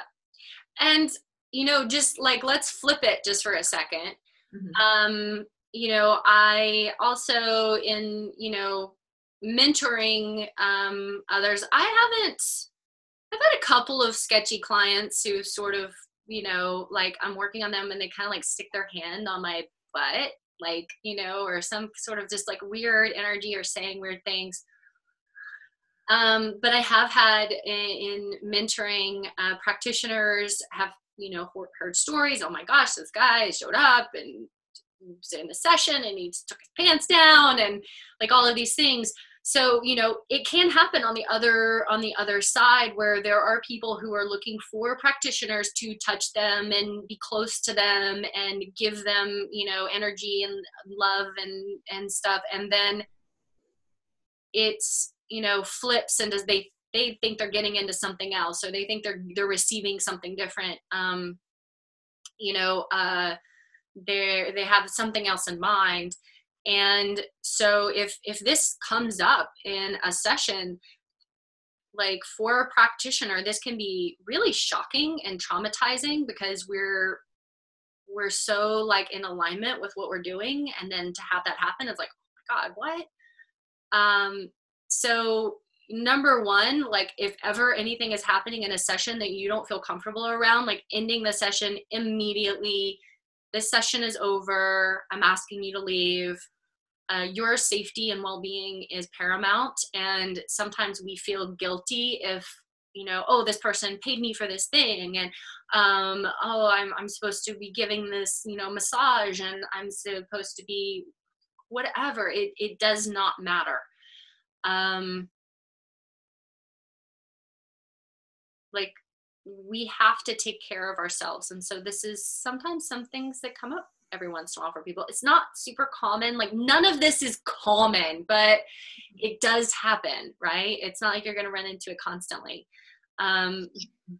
And, you know, just like let's flip it just for a 2nd mm-hmm. Um, you know, I also in, you know, mentoring um, others, I haven't, I've had a couple of sketchy clients who sort of, you know, like I'm working on them and they kind of like stick their hand on my butt, like, you know, or some sort of just like weird energy or saying weird things. Um, but I have had in, in mentoring uh, practitioners have you know heard stories. Oh my gosh, this guy showed up and in the session and he took his pants down and like all of these things. So you know it can happen on the other on the other side where there are people who are looking for practitioners to touch them and be close to them and give them you know energy and love and and stuff, and then it's you know flips and does they they think they're getting into something else or they think they're they're receiving something different um you know uh they they have something else in mind. And so if if this comes up in a session like for a practitioner this can be really shocking and traumatizing because we're we're so like in alignment with what we're doing and then to have that happen it's like oh my god what? Um so number one like if ever anything is happening in a session that you don't feel comfortable around like ending the session immediately this session is over i'm asking you to leave uh, your safety and well-being is paramount. And sometimes we feel guilty if you know oh this person paid me for this thing and um, oh I'm, I'm supposed to be giving this you know massage and i'm supposed to be whatever. It, it does not matter um, like we have to take care of ourselves and so this is sometimes some things that come up every once in a while for people. It's not super common like none of this is common but it does happen right? It's not like you're going to run into it constantly um,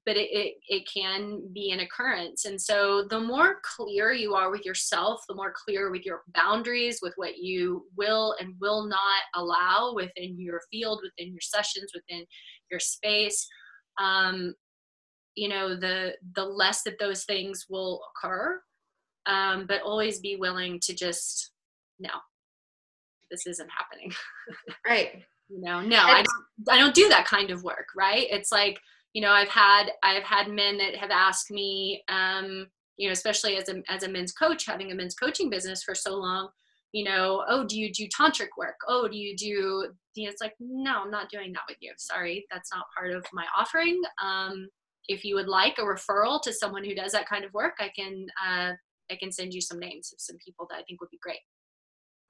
but it, it, it can be an occurrence. And so the more clear you are with yourself the more clear with your boundaries with what you will and will not allow within your field within your sessions within your space um, you know the the less that those things will occur um, but always be willing to just no this isn't happening. Right you know? No i don't i don't do that kind of work right? It's like you know i've had i've had men that have asked me um you know especially as a as a men's coach having a men's coaching business for so long you know oh do you do tantric work? Oh do you do you know, it's like no i'm not doing that with you. Sorry that's not part of my offering. Um if you would like a referral to someone who does that kind of work i can uh i can send you some names of some people that i think would be great.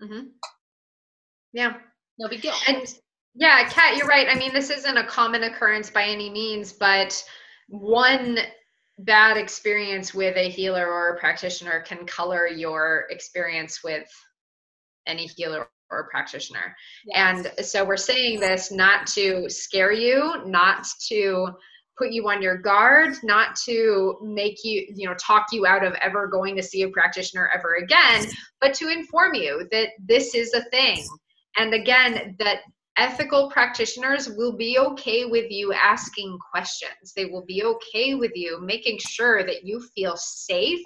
Mm-hmm. yeah. No big deal. And yeah, Kat, you're right. I mean, this isn't a common occurrence by any means, but one bad experience with a healer or a practitioner can color your experience with any healer or practitioner. Yes. And so we're saying this not to scare you, not to put you on your guard, not to make you, you know, talk you out of ever going to see a practitioner ever again, but to inform you that this is a thing. And again, that ethical practitioners will be okay with you asking questions. They will be okay with you making sure that you feel safe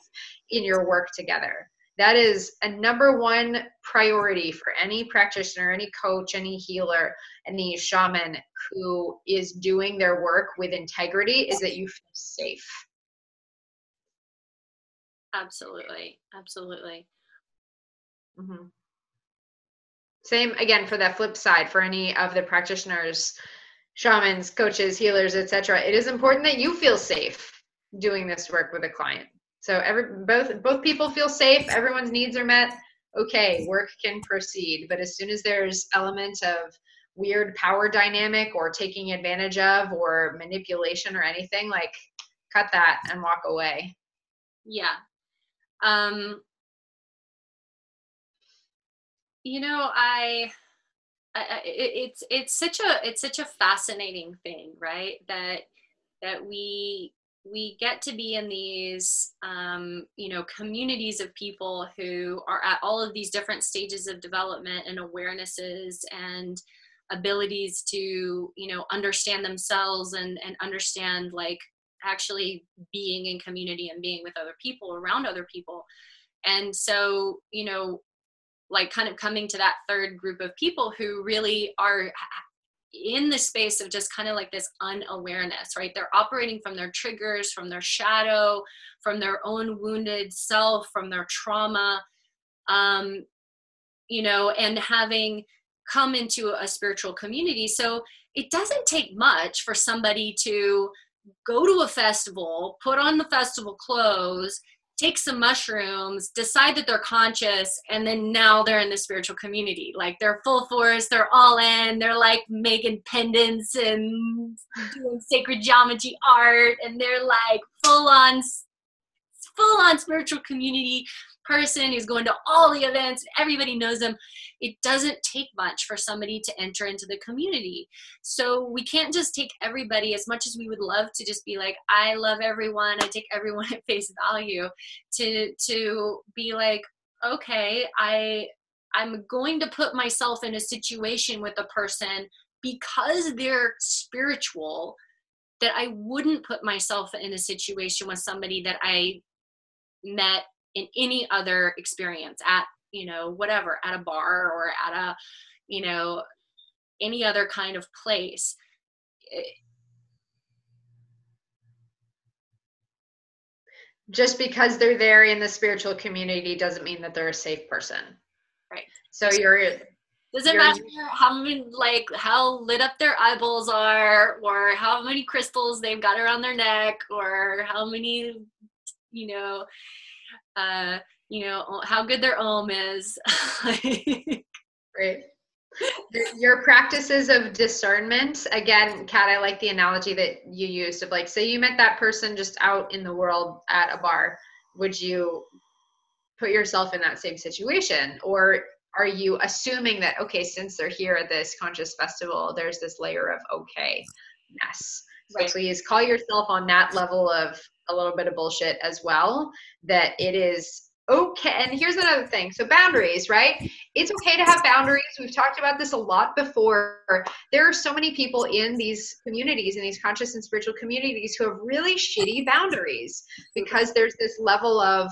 in your work together. That is a number one priority for any practitioner, any coach, any healer, any shaman who is doing their work with integrity is that you feel safe. Absolutely. Absolutely. Mm-hmm. Same again for that flip side for any of the practitioners, shamans, coaches, healers, etc. It is important that you feel safe doing this work with a client. So every both both people feel safe, everyone's needs are met. Okay, work can proceed. But as soon as there's element of weird power dynamic or taking advantage of or manipulation or anything, like cut that and walk away. Yeah. Um you know i, I it, it's it's such a it's such a fascinating thing right? That that we we get to be in these um, you know communities of people who are at all of these different stages of development and awarenesses and abilities to you know understand themselves and and understand like actually being in community and being with other people around other people. And so you know like kind of coming to that third group of people who really are in the space of just kind of like this unawareness, right? They're operating from their triggers, from their shadow, from their own wounded self, from their trauma, um, you know, and having come into a spiritual community. So it doesn't take much for somebody to go to a festival, put on the festival clothes, take some mushrooms, decide that they're conscious, and then now they're in the spiritual community. Like they're full force, they're all in, they're like making pendants and doing sacred geometry art, and they're like full on full on spiritual community person who's going to all the events, everybody knows them. It doesn't take much for somebody to enter into the community. So we can't just take everybody as much as we would love to just be like, I love everyone, I take everyone at face value, to to be like, okay, I I'm going to put myself in a situation with a person because they're spiritual that I wouldn't put myself in a situation with somebody that I met in any other experience at you know whatever at a bar or at a you know any other kind of place eh, just because they're there in the spiritual community doesn't mean that they're a safe person. Right. So you're does it matter how many like how lit up their eyeballs are or how many crystals they've got around their neck or how many you know uh, you know, how good their om is. Great. Your practices of discernment, again, Kat, I like the analogy that you used of like, say you met that person just out in the world at a bar. Would you put yourself in that same situation? Or are you assuming that, okay, since they're here at this conscious festival, there's this layer of okayness? So right. please call yourself on that level of a little bit of bullshit as well that it is okay and here's another thing. So boundaries right? It's okay to have boundaries. We've talked about this a lot before. There are so many people in these communities in these conscious and spiritual communities who have really shitty boundaries because there's this level of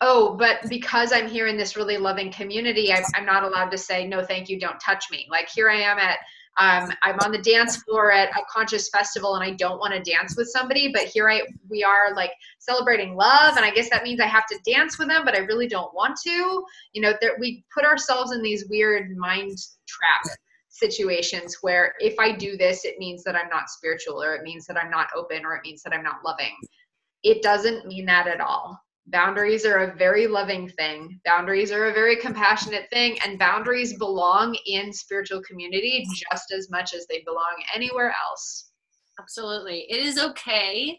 oh but because i'm here in this really loving community I'm, I'm not allowed to say no thank you don't touch me. Like here i am at um, I'm on the dance floor at a conscious festival and I don't want to dance with somebody, but here I we are like celebrating love, and I guess that means I have to dance with them, but I really don't want to. You know, that we put ourselves in these weird mind trap situations where if I do this, it means that I'm not spiritual, or it means that I'm not open, or it means that I'm not loving. It doesn't mean that at all boundaries are a very loving thing. Boundaries are a very compassionate thing and boundaries belong in spiritual community just as much as they belong anywhere else. Absolutely. It is okay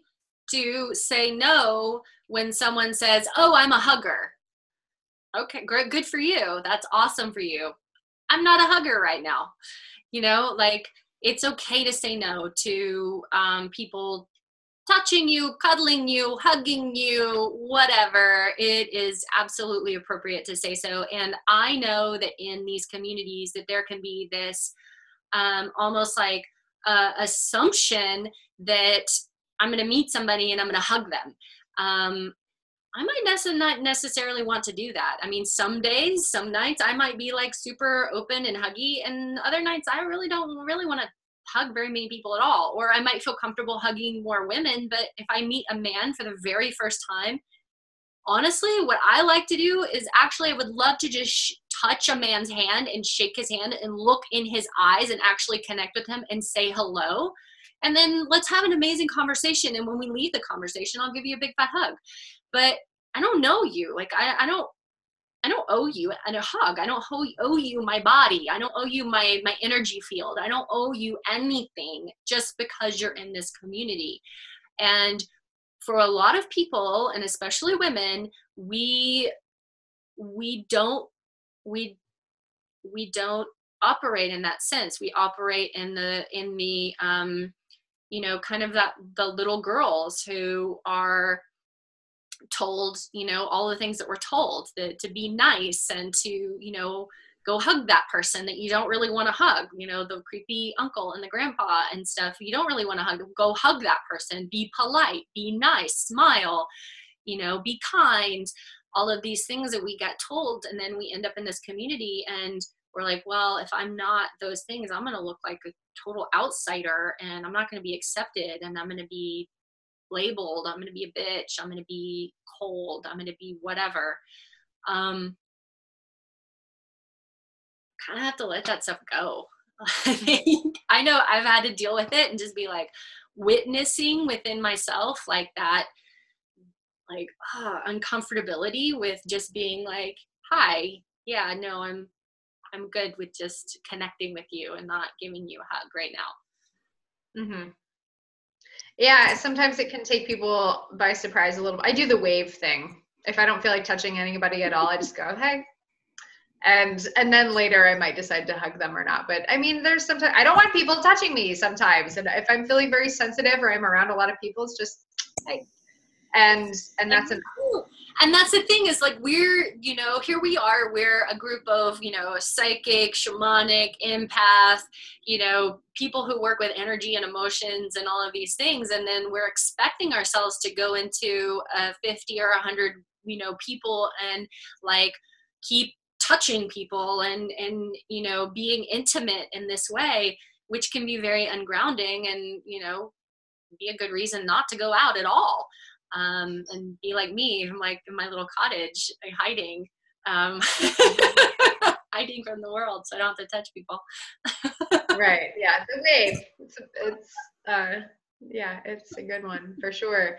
to say no when someone says oh i'm a hugger. Okay great good for you. That's awesome for you. I'm not a hugger right now. You know like it's okay to say no to um, people touching you, cuddling you, hugging you, whatever, it is absolutely appropriate to say so. And I know that in these communities that there can be this um, almost like uh, assumption that I'm going to meet somebody and I'm going to hug them. Um, I might not necessarily want to do that. I mean, some days, some nights, I might be like super open and huggy, and other nights, I really don't really want to hug very many people at all. Or I might feel comfortable hugging more women, but if I meet a man for the very first time, honestly, what I like to do is actually I would love to just sh- touch a man's hand and shake his hand and look in his eyes and actually connect with him and say hello. And then let's have an amazing conversation. And when we leave the conversation, I'll give you a big fat hug. But I don't know you. Like I, I don't I don't owe you and a hug. I don't owe you my body. I don't owe you my my energy field. I don't owe you anything just because you're in this community. And for a lot of people and especially women we we don't we we don't operate in that sense we operate in the in the um you know kind of that the little girls who are told you know all the things that we're told that to be nice and to you know go hug that person that you don't really want to hug you know the creepy uncle and the grandpa and stuff. You don't really want to hug go hug that person be polite be nice smile you know be kind all of these things that we get told. And then we end up in this community and we're like well if i'm not those things i'm going to look like a total outsider and i'm not going to be accepted and i'm going to be labeled i'm going to be a bitch i'm going to be cold i'm going to be whatever um kind of have to let that stuff go. I know I've had to deal with it and just be like witnessing within myself like that like uh, uncomfortability with just being like hi yeah no i'm i'm good with just connecting with you and not giving you a hug right now mm-hmm. Yeah sometimes it can take people by surprise a little. Bit. i do the wave thing. If i don't feel like touching anybody at all i just go hey. And and then later i might decide to hug them or not. But i mean there's sometimes i don't want people touching me sometimes. And if i'm feeling very sensitive or i'm around a lot of people it's just hey. And and that's an and that's the thing is like we're you know here we are we're a group of you know psychic shamanic empath you know people who work with energy and emotions and all of these things. And then we're expecting ourselves to go into a 50 or 100 you know people and like keep touching people and and you know being intimate in this way which can be very ungrounding and you know be a good reason not to go out at all um, and be like me i'm like in my little cottage hiding um, hiding from the world so i don't have to touch people. Right yeah the wave it's, it's uh yeah it's a good one for sure.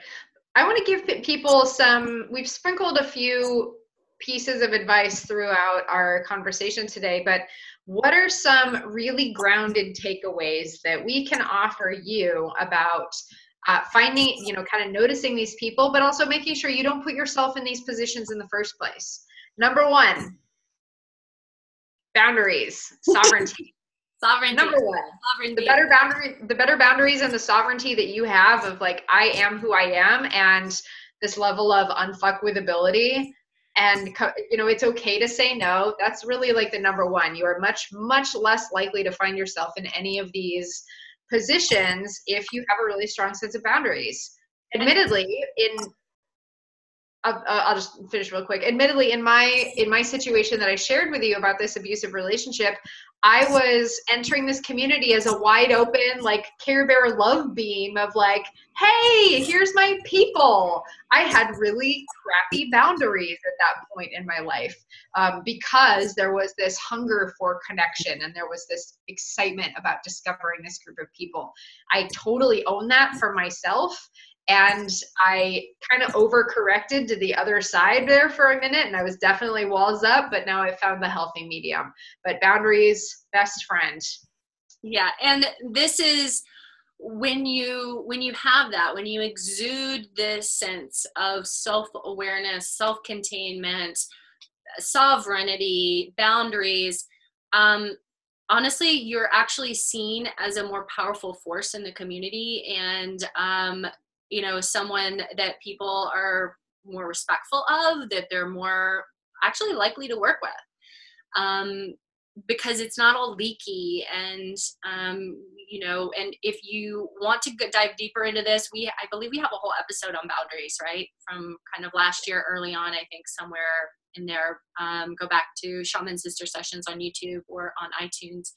I want to give people some we've sprinkled a few pieces of advice throughout our conversation today, but what are some really grounded takeaways that we can offer you about uh, finding, you know, kind of noticing these people, but also making sure you don't put yourself in these positions in the first place? Number one, boundaries, sovereignty. sovereignty. Number one, sovereignty. the better boundary, the better boundaries and the sovereignty that you have of like, I am who I am, and this level of unfuck with ability and you know it's okay to say no that's really like the number one you are much much less likely to find yourself in any of these positions if you have a really strong sense of boundaries. Admittedly in I'll, I'll, just finish real quick admittedly in my in my situation that i shared with you about this abusive relationship I was entering this community as a wide open, like Care Bear love beam of like, hey, here's my people. I had really crappy boundaries at that point in my life um, because there was this hunger for connection and there was this excitement about discovering this group of people. I totally own that for myself and I kind of overcorrected to the other side there for a minute, and I was definitely walls up, but now I found the healthy medium. But boundaries, best friend. Yeah, and this is when you when you have that when you exude this sense of self-awareness self-containment sovereignty boundaries um, honestly you're actually seen as a more powerful force in the community and um, you know someone that people are more respectful of that they're more actually likely to work with. Um, because it's not all leaky and um, you know and if you want to dive deeper into this we i believe we have a whole episode on boundaries right? From kind of last year early on i think somewhere in there. Um, go back to shaman sister sessions on youtube or on itunes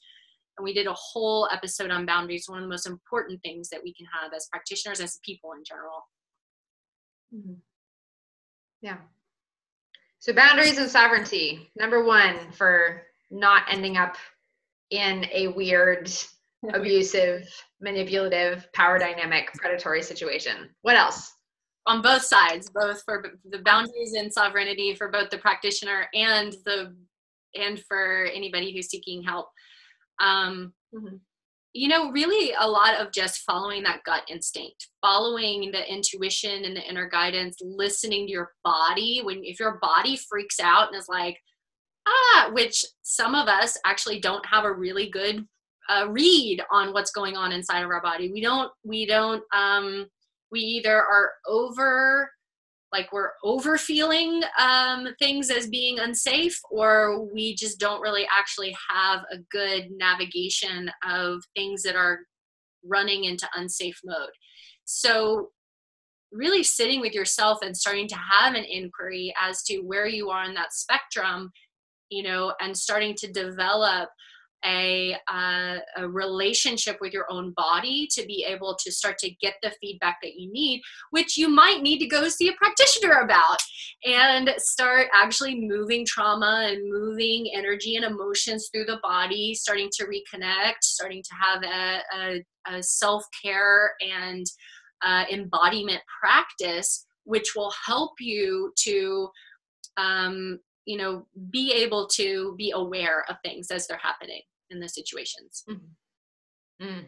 and we did a whole episode on boundaries one of the most important things that we can have as practitioners as people in general mm-hmm. yeah So boundaries and sovereignty. Number one for not ending up in a weird, abusive, manipulative, power dynamic, predatory situation. What else? On both sides, both for the boundaries and sovereignty for both the practitioner and the and for anybody who's seeking help. Um, mm-hmm you know, really a lot of just following that gut instinct, following the intuition and the inner guidance, listening to your body. When if your body freaks out and is like, ah, which some of us actually don't have a really good uh, read on what's going on inside of our body. We don't, we don't, um, we either are over like we're over feeling um, things as being unsafe or we just don't really actually have a good navigation of things that are running into unsafe mode. So really sitting with yourself and starting to have an inquiry as to where you are in that spectrum you know and starting to develop a, uh, a relationship with your own body to be able to start to get the feedback that you need, which you might need to go see a practitioner about and start actually moving trauma and moving energy and emotions through the body, starting to reconnect, starting to have a, a, a self care and uh, embodiment practice, which will help you to um, you know be able to be aware of things as they're happening in the situations. Mm-hmm. mm.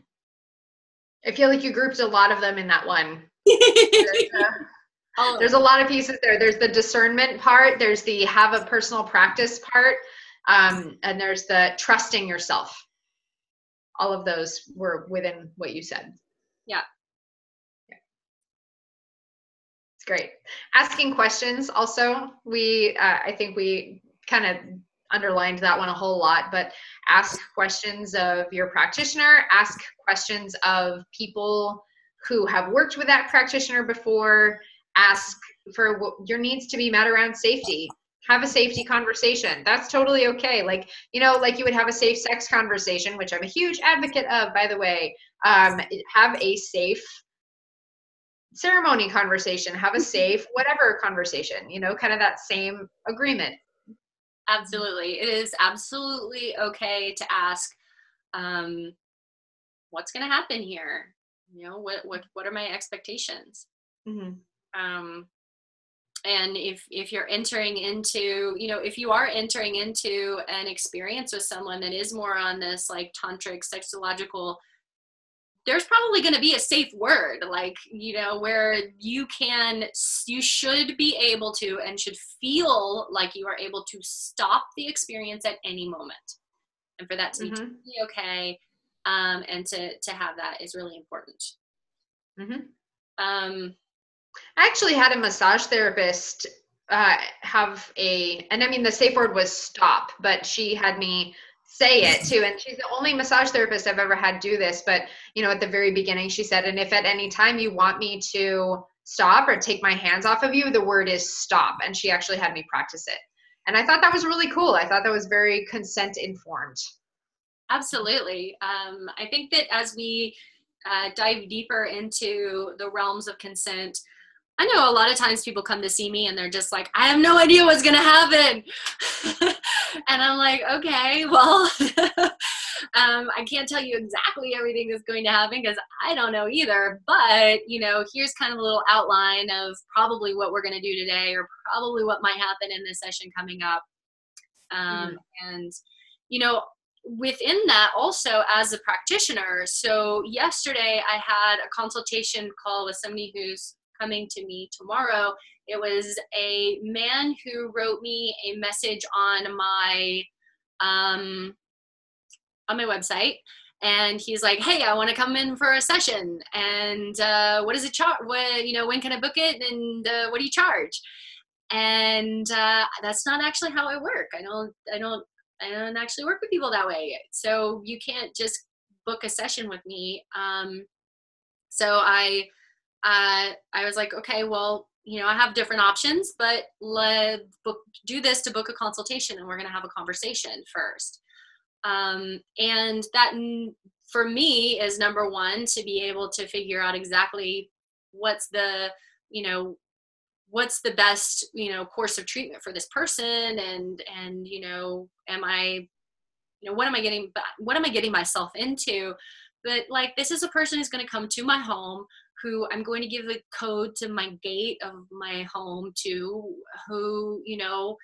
i feel like you grouped a lot of them in that one. There's, uh, there's a lot of pieces there. There's the discernment part there's the have a personal practice part um, and there's the trusting yourself. All of those were within what you said. Yeah. It's great. Asking questions also, we uh, I think we kind of underlined that one a whole lot, but ask questions of your practitioner, ask questions of people who have worked with that practitioner before, ask for what your needs to be met around safety. Have a safety conversation. That's totally okay. Like, you know, like you would have a safe sex conversation, which I'm a huge advocate of, by the way. Um, have a safe ceremony conversation have a safe whatever conversation you know kind of that same agreement absolutely. It is absolutely okay to ask um what's going to happen here? You know what what what are my expectations? Mm-hmm. um and if if you're entering into you know if you are entering into an experience with someone that is more on this like tantric sexological there's probably going to be a safe word like you know where you can you should be able to and should feel like you are able to stop the experience at any moment and for that to mm-hmm. be okay um, and to to have that is really important mm-hmm. um, i actually had a massage therapist uh, have a and i mean the safe word was stop but she had me say it too. And she's the only massage therapist i've ever had do this but you know at the very beginning she said and if at any time you want me to stop or take my hands off of you the word is stop. And she actually had me practice it. And i thought that was really cool. I thought that was very consent informed absolutely. Um, i think that as we uh, dive deeper into the realms of consent I know a lot of times people come to see me and they're just like, I have no idea what's going to happen. and I'm like, okay, well, um, I can't tell you exactly everything that's going to happen because I don't know either. But, you know, here's kind of a little outline of probably what we're going to do today or probably what might happen in this session coming up. Um, mm-hmm. And, you know, within that also as a practitioner so yesterday i had a consultation call with somebody who's coming to me tomorrow. It was a man who wrote me a message on my um, on my website, and he's like, "Hey, I want to come in for a session, and uh, what is it charge? What you know, when can I book it, and uh, what do you charge?" And uh, that's not actually how I work. I don't. I don't. I don't actually work with people that way. So you can't just book a session with me. Um, so I uh, I was like, okay, well, you know, I have different options, but let book do this to book a consultation, and we're going to have a conversation first. Um, and that for me is number one to be able to figure out exactly what's the you know what's the best you know course of treatment for this person and and you know am i you know what am i getting what am i getting myself into but like this is a person who's going to come to my home who i'm going to give the code to my gate of my home to who you know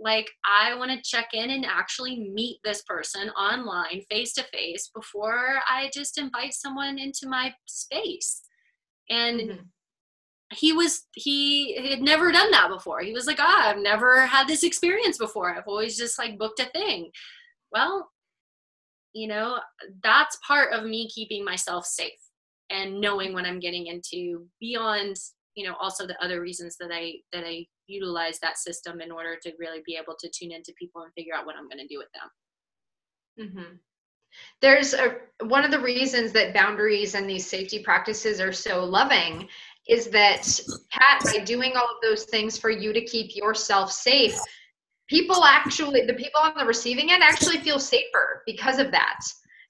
like i want to check in and actually meet this person online face to face before i just invite someone into my space. And mm-hmm. he was he had never done that before. He was like ah i've never had this experience before. I've always just like booked a thing. Well you know that's part of me keeping myself safe and knowing what i'm getting into beyond you know also the other reasons that i that i utilize that system in order to really be able to tune into people and figure out what i'm going to do with them mm-hmm. there's a one of the reasons that boundaries and these safety practices are so loving is that pat by doing all of those things for you to keep yourself safe people actually the people on the receiving end actually feel safer because of that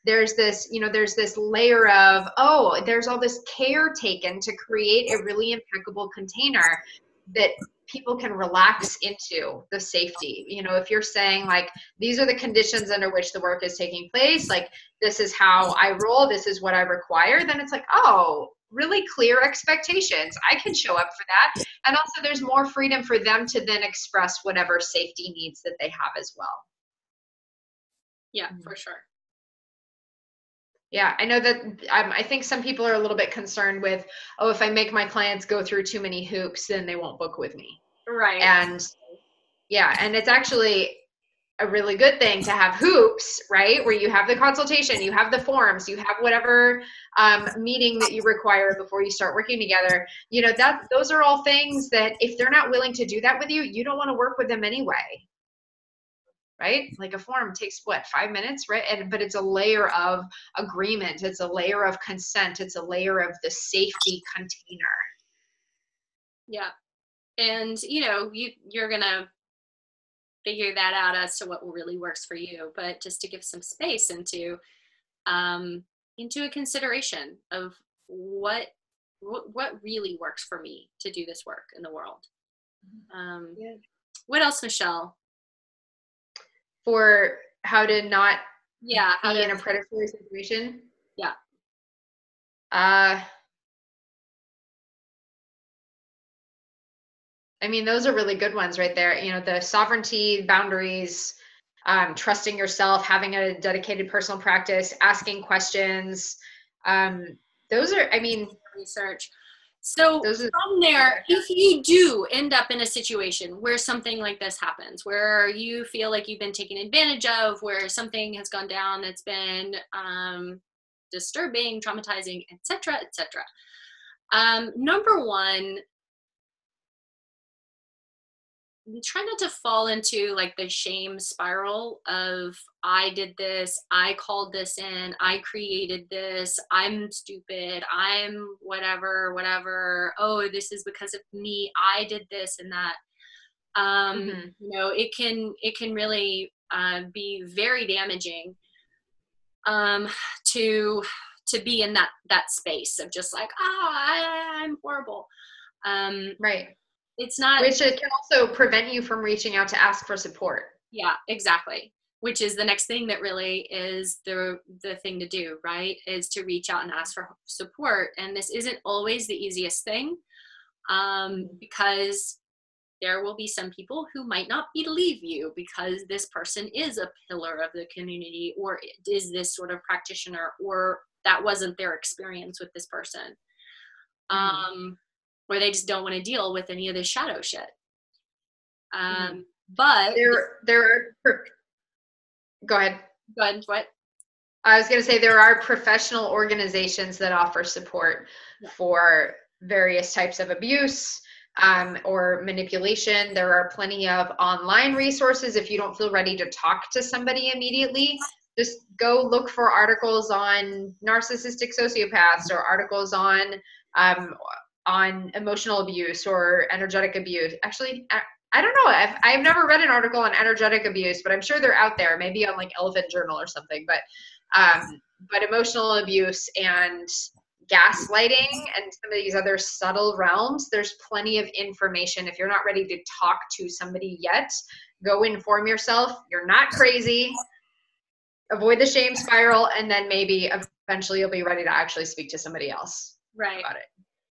there's this you know there's this layer of oh there's all this care taken to create a really impeccable container that people can relax into the safety you know if you're saying like these are the conditions under which the work is taking place like this is how i roll this is what i require then it's like oh really clear expectations. I can show up for that. And also, there's more freedom for them to then express whatever safety needs that they have as well. Yeah, mm-hmm. for sure. Yeah, I know that um, I think some people are a little bit concerned with, oh, if I make my clients go through too many hoops, then they won't book with me. Right. And yeah, and it's actually a really good thing to have hoops, right? Where you have the consultation, you have the forms, you have whatever um, meeting that you require before you start working together. You know that those are all things that if they're not willing to do that with you, you don't want to work with them anyway, right? Like a form takes what five minutes, right? And but it's a layer of agreement, it's a layer of consent, it's a layer of the safety container. Yeah, and you know you you're gonna figure that out as to what really works for you but just to give some space into um, into a consideration of what, what what really works for me to do this work in the world mm-hmm. um, yeah. what else michelle for how to not yeah be to, in a predatory situation yeah uh I mean, those are really good ones right there. You know, the sovereignty, boundaries, um, trusting yourself, having a dedicated personal practice, asking questions. Um, those are, I mean, research. So from there, if you do end up in a situation where something like this happens, where you feel like you've been taken advantage of, where something has gone down that's been um, disturbing, traumatizing, etc., etc. Um, number one, try not to fall into like the shame spiral of I did this, I called this in, I created this, I'm stupid, I'm whatever, whatever. Oh, this is because of me. I did this and that. Um, mm-hmm. You know, it can it can really uh, be very damaging um, to to be in that that space of just like ah, I, I'm horrible. Um, right it's not which it can also prevent you from reaching out to ask for support. Yeah exactly. Which is the next thing that really is the the thing to do right? Is to reach out and ask for support. And this isn't always the easiest thing um, because there will be some people who might not believe you because this person is a pillar of the community or is this sort of practitioner or that wasn't their experience with this person. Mm-hmm. um, where they just don't want to deal with any of this shadow shit. Um, mm-hmm. But there, there are. Go ahead. Go ahead. What? I was going to say there are professional organizations that offer support yeah. for various types of abuse um, or manipulation. There are plenty of online resources if you don't feel ready to talk to somebody immediately. Just go look for articles on narcissistic sociopaths or articles on um, on emotional abuse or energetic abuse. Actually, I, I don't know. I've, I've never read an article on energetic abuse, but I'm sure they're out there, maybe on like Elephant Journal or something. But um, but emotional abuse and gaslighting and some of these other subtle realms, there's plenty of information. If you're not ready to talk to somebody yet, go inform yourself. You're not crazy. Avoid the shame spiral, and then maybe eventually you'll be ready to actually speak to somebody else right. about it.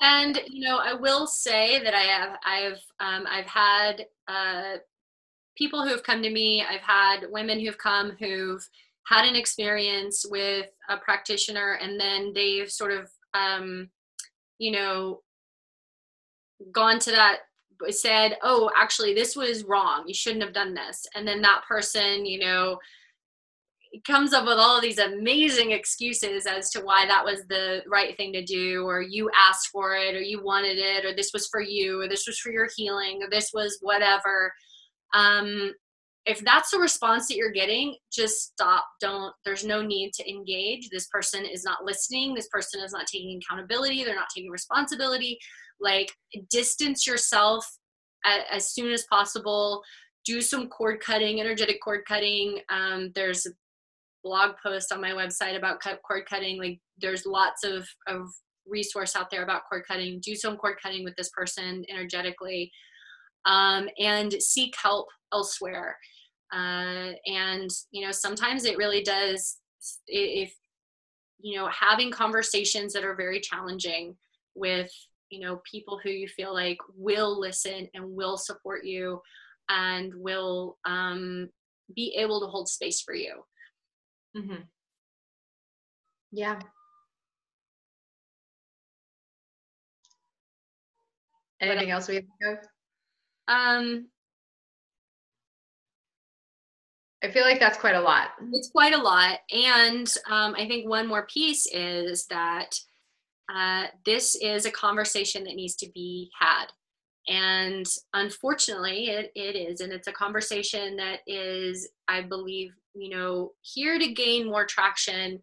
And you know, I will say that I have I've um, I've had uh, people who have come to me. I've had women who've come who've had an experience with a practitioner, and then they've sort of um, you know gone to that said oh actually this was wrong you shouldn't have done this and then that person you know comes up with all these amazing excuses as to why that was the right thing to do or you asked for it or you wanted it or this was for you or this was for your healing or this was whatever. Um, if that's the response that you're getting just stop. Don't there's no need to engage. This person is not listening. This person is not taking accountability. They're not taking responsibility. Like distance yourself as soon as possible. Do some cord cutting energetic cord cutting. Um, there's blog post on my website about cord cutting. Like there's lots of, of resource out there about cord cutting. Do some cord cutting with this person energetically um, and seek help elsewhere. Uh, and, you know, sometimes it really does, if, you know, having conversations that are very challenging with, you know, people who you feel like will listen and will support you and will um, be able to hold space for you. Mm-hmm. Yeah. Anything else we have to go? Um, I feel like that's quite a lot. It's quite a lot. And um, I think one more piece is that uh, this is a conversation that needs to be had. And unfortunately, it, it is. And it's a conversation that is, I believe, you know, here to gain more traction.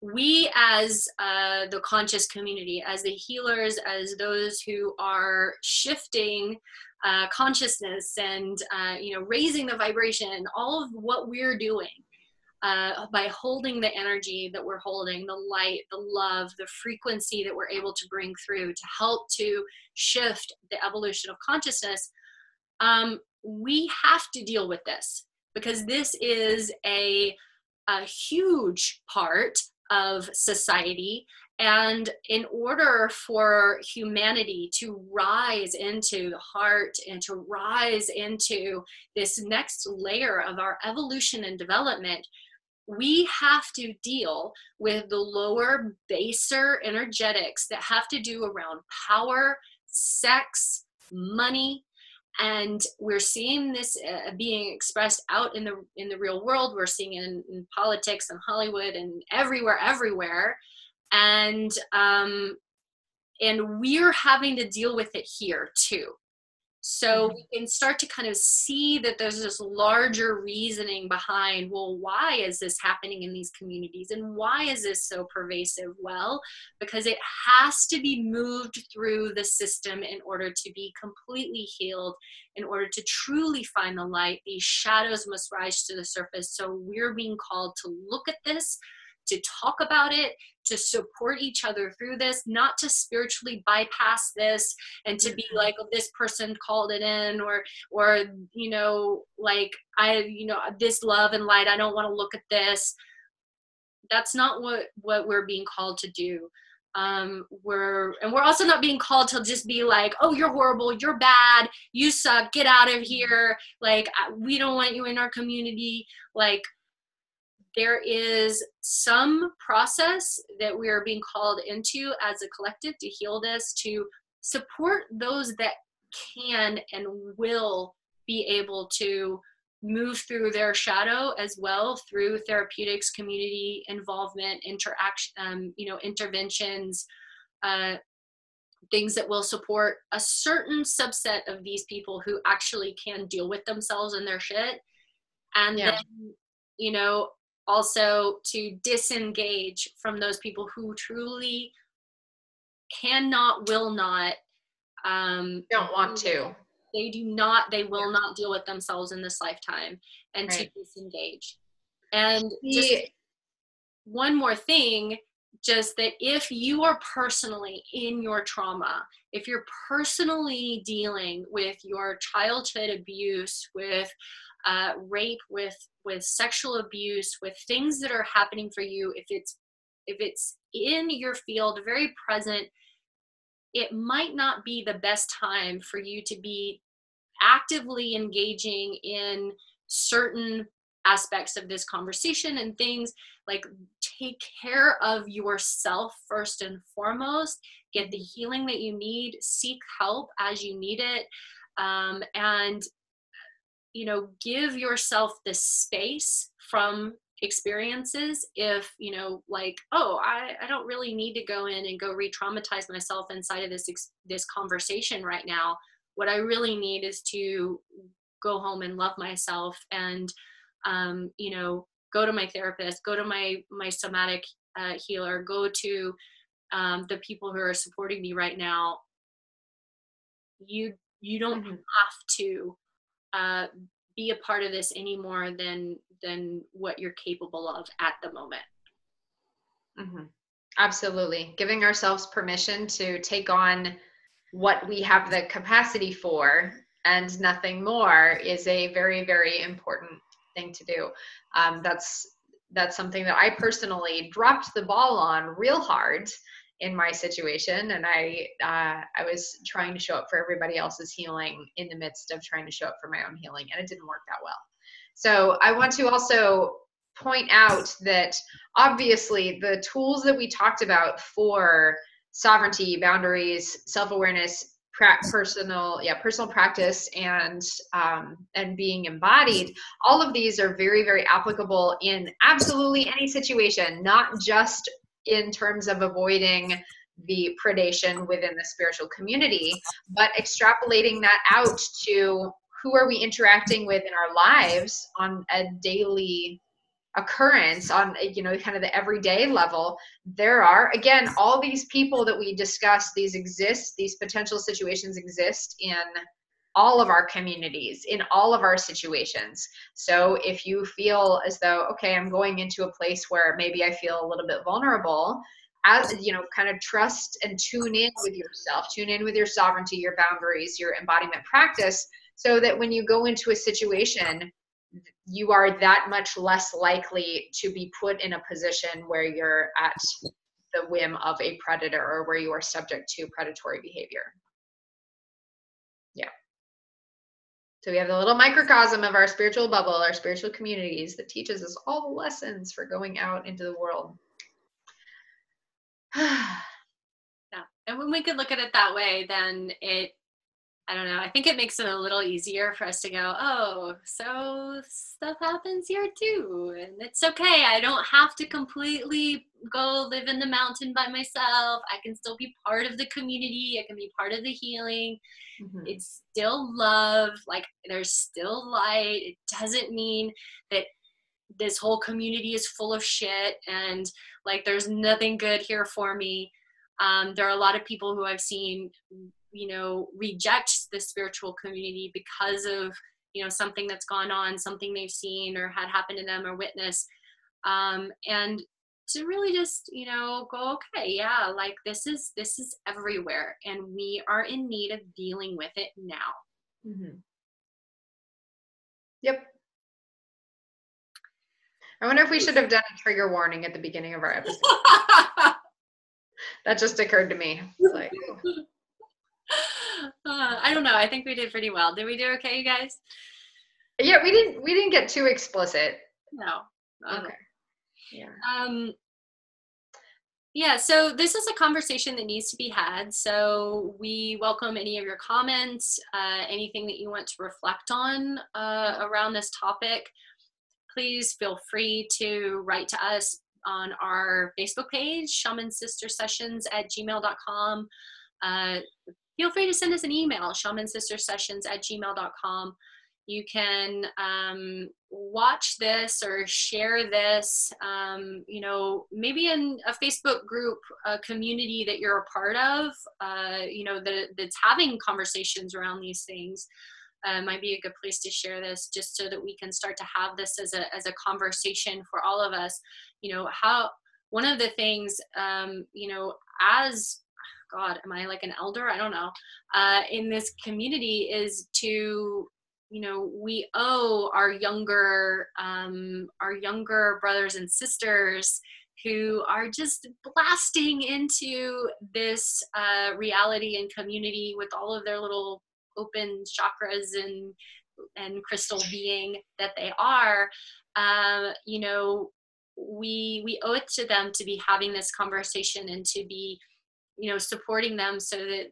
We, as uh, the conscious community, as the healers, as those who are shifting uh, consciousness and uh, you know raising the vibration, all of what we're doing uh, by holding the energy that we're holding, the light, the love, the frequency that we're able to bring through to help to shift the evolution of consciousness, um, we have to deal with this because this is a, a huge part of society. And in order for humanity to rise into the heart and to rise into this next layer of our evolution and development, we have to deal with the lower, baser energetics that have to do around power, sex, money, and we're seeing this uh, being expressed out in the in the real world. We're seeing it in, in politics and Hollywood and everywhere, everywhere, and um, and we're having to deal with it here too. So mm-hmm. we can start to kind of see that there's this larger reasoning behind, well, why is this happening in these communities and why is this so pervasive? Well, because it has to be moved through the system in order to be completely healed, in order to truly find the light. These shadows must rise to the surface. So we're being called to look at this to talk about it, to support each other through this, not to spiritually bypass this and to be mm-hmm. like, oh, this person called it in, or, or, you know, like, I, you know, this love and light, I don't want to look at this. That's not what, what we're being called to do. Um, we're and we're also not being called to just be like oh you're horrible you're bad you suck get out of here like we don't want you in our community like there is some process that we are being called into as a collective to heal this, to support those that can and will be able to move through their shadow as well through therapeutics, community involvement, interaction, um, you know, interventions, uh, things that will support a certain subset of these people who actually can deal with themselves and their shit. And yeah. then, you know, also to disengage from those people who truly cannot will not um don't want to they do not they will yeah. not deal with themselves in this lifetime and right. to disengage and just one more thing just that if you are personally in your trauma, if you're personally dealing with your childhood abuse, with uh, rape, with with sexual abuse, with things that are happening for you, if it's if it's in your field, very present, it might not be the best time for you to be actively engaging in certain aspects of this conversation and things. Like take care of yourself first and foremost. Get the healing that you need. Seek help as you need it. Um, and you know give yourself the space from experiences if you know like oh I, I don't really need to go in and go re-traumatize myself inside of this this conversation right now what i really need is to go home and love myself and um, you know go to my therapist go to my my somatic uh, healer go to um, the people who are supporting me right now you you don't mm-hmm. have to uh, be a part of this any more than than what you're capable of at the moment mm-hmm. absolutely giving ourselves permission to take on what we have the capacity for and nothing more is a very very important thing to do. Um, that's that's something that I personally dropped the ball on real hard in my situation, and I uh, I was trying to show up for everybody else's healing in the midst of trying to show up for my own healing, and it didn't work that well. So I want to also point out that obviously the tools that we talked about for sovereignty, boundaries, self awareness, pra- personal yeah personal practice and um, and being embodied all of these are very very applicable in absolutely any situation not just in terms of avoiding the predation within the spiritual community but extrapolating that out to who are we interacting with in our lives on a daily occurrence on you know kind of the everyday level there are again all these people that we discuss these exist these potential situations exist in all of our communities in all of our situations so if you feel as though okay i'm going into a place where maybe i feel a little bit vulnerable as you know kind of trust and tune in with yourself tune in with your sovereignty your boundaries your embodiment practice so that when you go into a situation you are that much less likely to be put in a position where you're at the whim of a predator or where you are subject to predatory behavior. So we have the little microcosm of our spiritual bubble, our spiritual communities that teaches us all the lessons for going out into the world. yeah. And when we could look at it that way, then it I don't know. I think it makes it a little easier for us to go, oh, so stuff happens here too. And it's okay. I don't have to completely go live in the mountain by myself. I can still be part of the community. I can be part of the healing. Mm-hmm. It's still love. Like there's still light. It doesn't mean that this whole community is full of shit and like there's nothing good here for me. Um, there are a lot of people who I've seen you know reject the spiritual community because of you know something that's gone on something they've seen or had happened to them or witnessed. Um, and to really just you know go okay yeah like this is this is everywhere and we are in need of dealing with it now. Mm-hmm. yep. I wonder if we should have done a trigger warning at the beginning of our episode. That just occurred to me. Like uh, I don't know. I think we did pretty well. Did we do okay, you guys? Yeah, we didn't. We didn't get too explicit. No. Okay. Yeah. Um. Yeah, so this is a conversation that needs to be had. So we welcome any of your comments, uh, anything that you want to reflect on uh, around this topic. Please feel free to write to us on our Facebook page, Shaman Sister Sessions at gmail.com. Uh, feel free to send us an email, shamansistersessions at gmail.com. You can um, watch this or share this, um, you know, maybe in a Facebook group, a community that you're a part of, uh, you know, that, that's having conversations around these things. Uh, might be a good place to share this just so that we can start to have this as a, as a conversation for all of us you know how one of the things, um, you know, as God, am I like an elder? I don't know. Uh, in this community is to you know we owe our younger um, our younger brothers and sisters who are just blasting into this uh, reality and community with all of their little open chakras and and crystal being that they are uh, you know we we owe it to them to be having this conversation and to be you know supporting them so that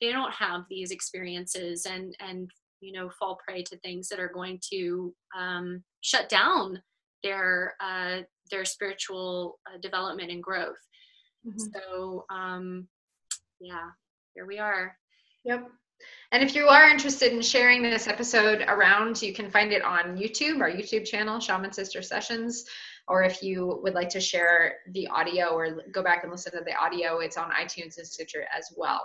they don't have these experiences and and you know fall prey to things that are going to um, shut down their uh, their spiritual uh, development and growth. Mm-hmm. so um, yeah here we are. Yep. And if you are interested in sharing this episode around, you can find it on YouTube, our YouTube channel, Shaman Sister Sessions or if you would like to share the audio or go back and listen to the audio, it's on iTunes and Stitcher as well.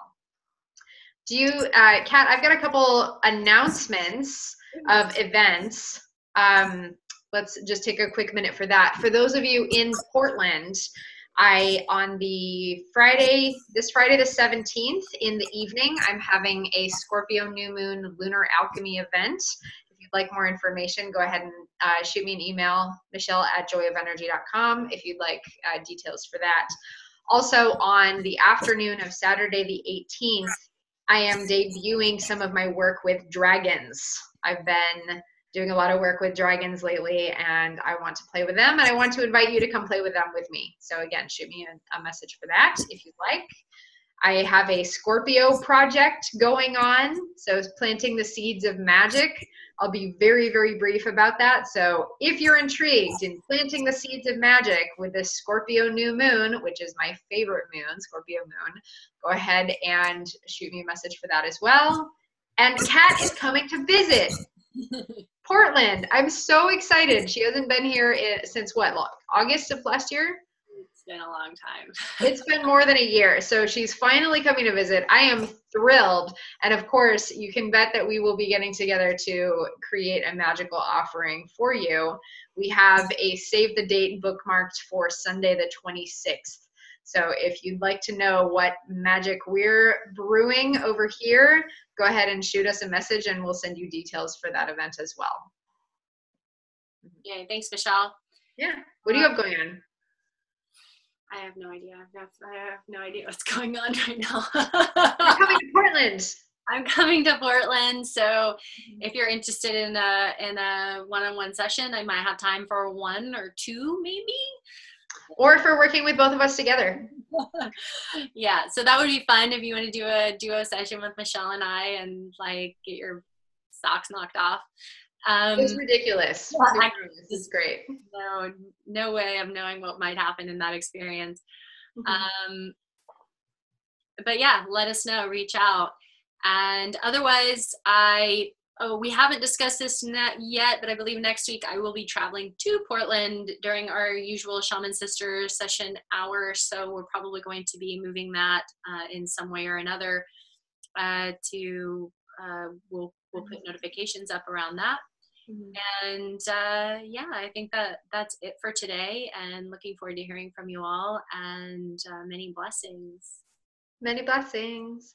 Do you, uh, Kat, I've got a couple announcements of events. Um, let's just take a quick minute for that. For those of you in Portland, I on the Friday, this Friday the 17th in the evening, I'm having a Scorpio new moon lunar alchemy event like more information, go ahead and uh, shoot me an email, michelle at joyofenergy.com, if you'd like uh, details for that. Also, on the afternoon of Saturday, the 18th, I am debuting some of my work with dragons. I've been doing a lot of work with dragons lately and I want to play with them and I want to invite you to come play with them with me. So again, shoot me a, a message for that if you'd like. I have a Scorpio project going on, so it's planting the seeds of magic. I'll be very, very brief about that. So, if you're intrigued in planting the seeds of magic with this Scorpio new moon, which is my favorite moon, Scorpio moon, go ahead and shoot me a message for that as well. And Kat is coming to visit Portland. I'm so excited. She hasn't been here eh, since what, August of last year? It's been a long time. it's been more than a year. So she's finally coming to visit. I am thrilled. And of course, you can bet that we will be getting together to create a magical offering for you. We have a save the date bookmarked for Sunday, the 26th. So if you'd like to know what magic we're brewing over here, go ahead and shoot us a message and we'll send you details for that event as well. Yay, thanks, Michelle. Yeah. What do you uh, have going on? I have no idea. I have, I have no idea what's going on right now. I'm coming to Portland. I'm coming to Portland, so mm-hmm. if you're interested in a in a one-on-one session, I might have time for one or two, maybe. Or if we're working with both of us together. yeah, so that would be fun if you want to do a duo session with Michelle and I, and like get your socks knocked off. Um, it's ridiculous. this is great. No, no way of knowing what might happen in that experience. Mm-hmm. Um, but yeah, let us know. Reach out. And otherwise, I oh we haven't discussed this yet, but I believe next week I will be traveling to Portland during our usual Shaman Sisters session hour. So we're probably going to be moving that uh, in some way or another. Uh, to uh, we'll we'll put notifications up around that. Mm-hmm. And uh, yeah, I think that that's it for today. And looking forward to hearing from you all. And uh, many blessings. Many blessings.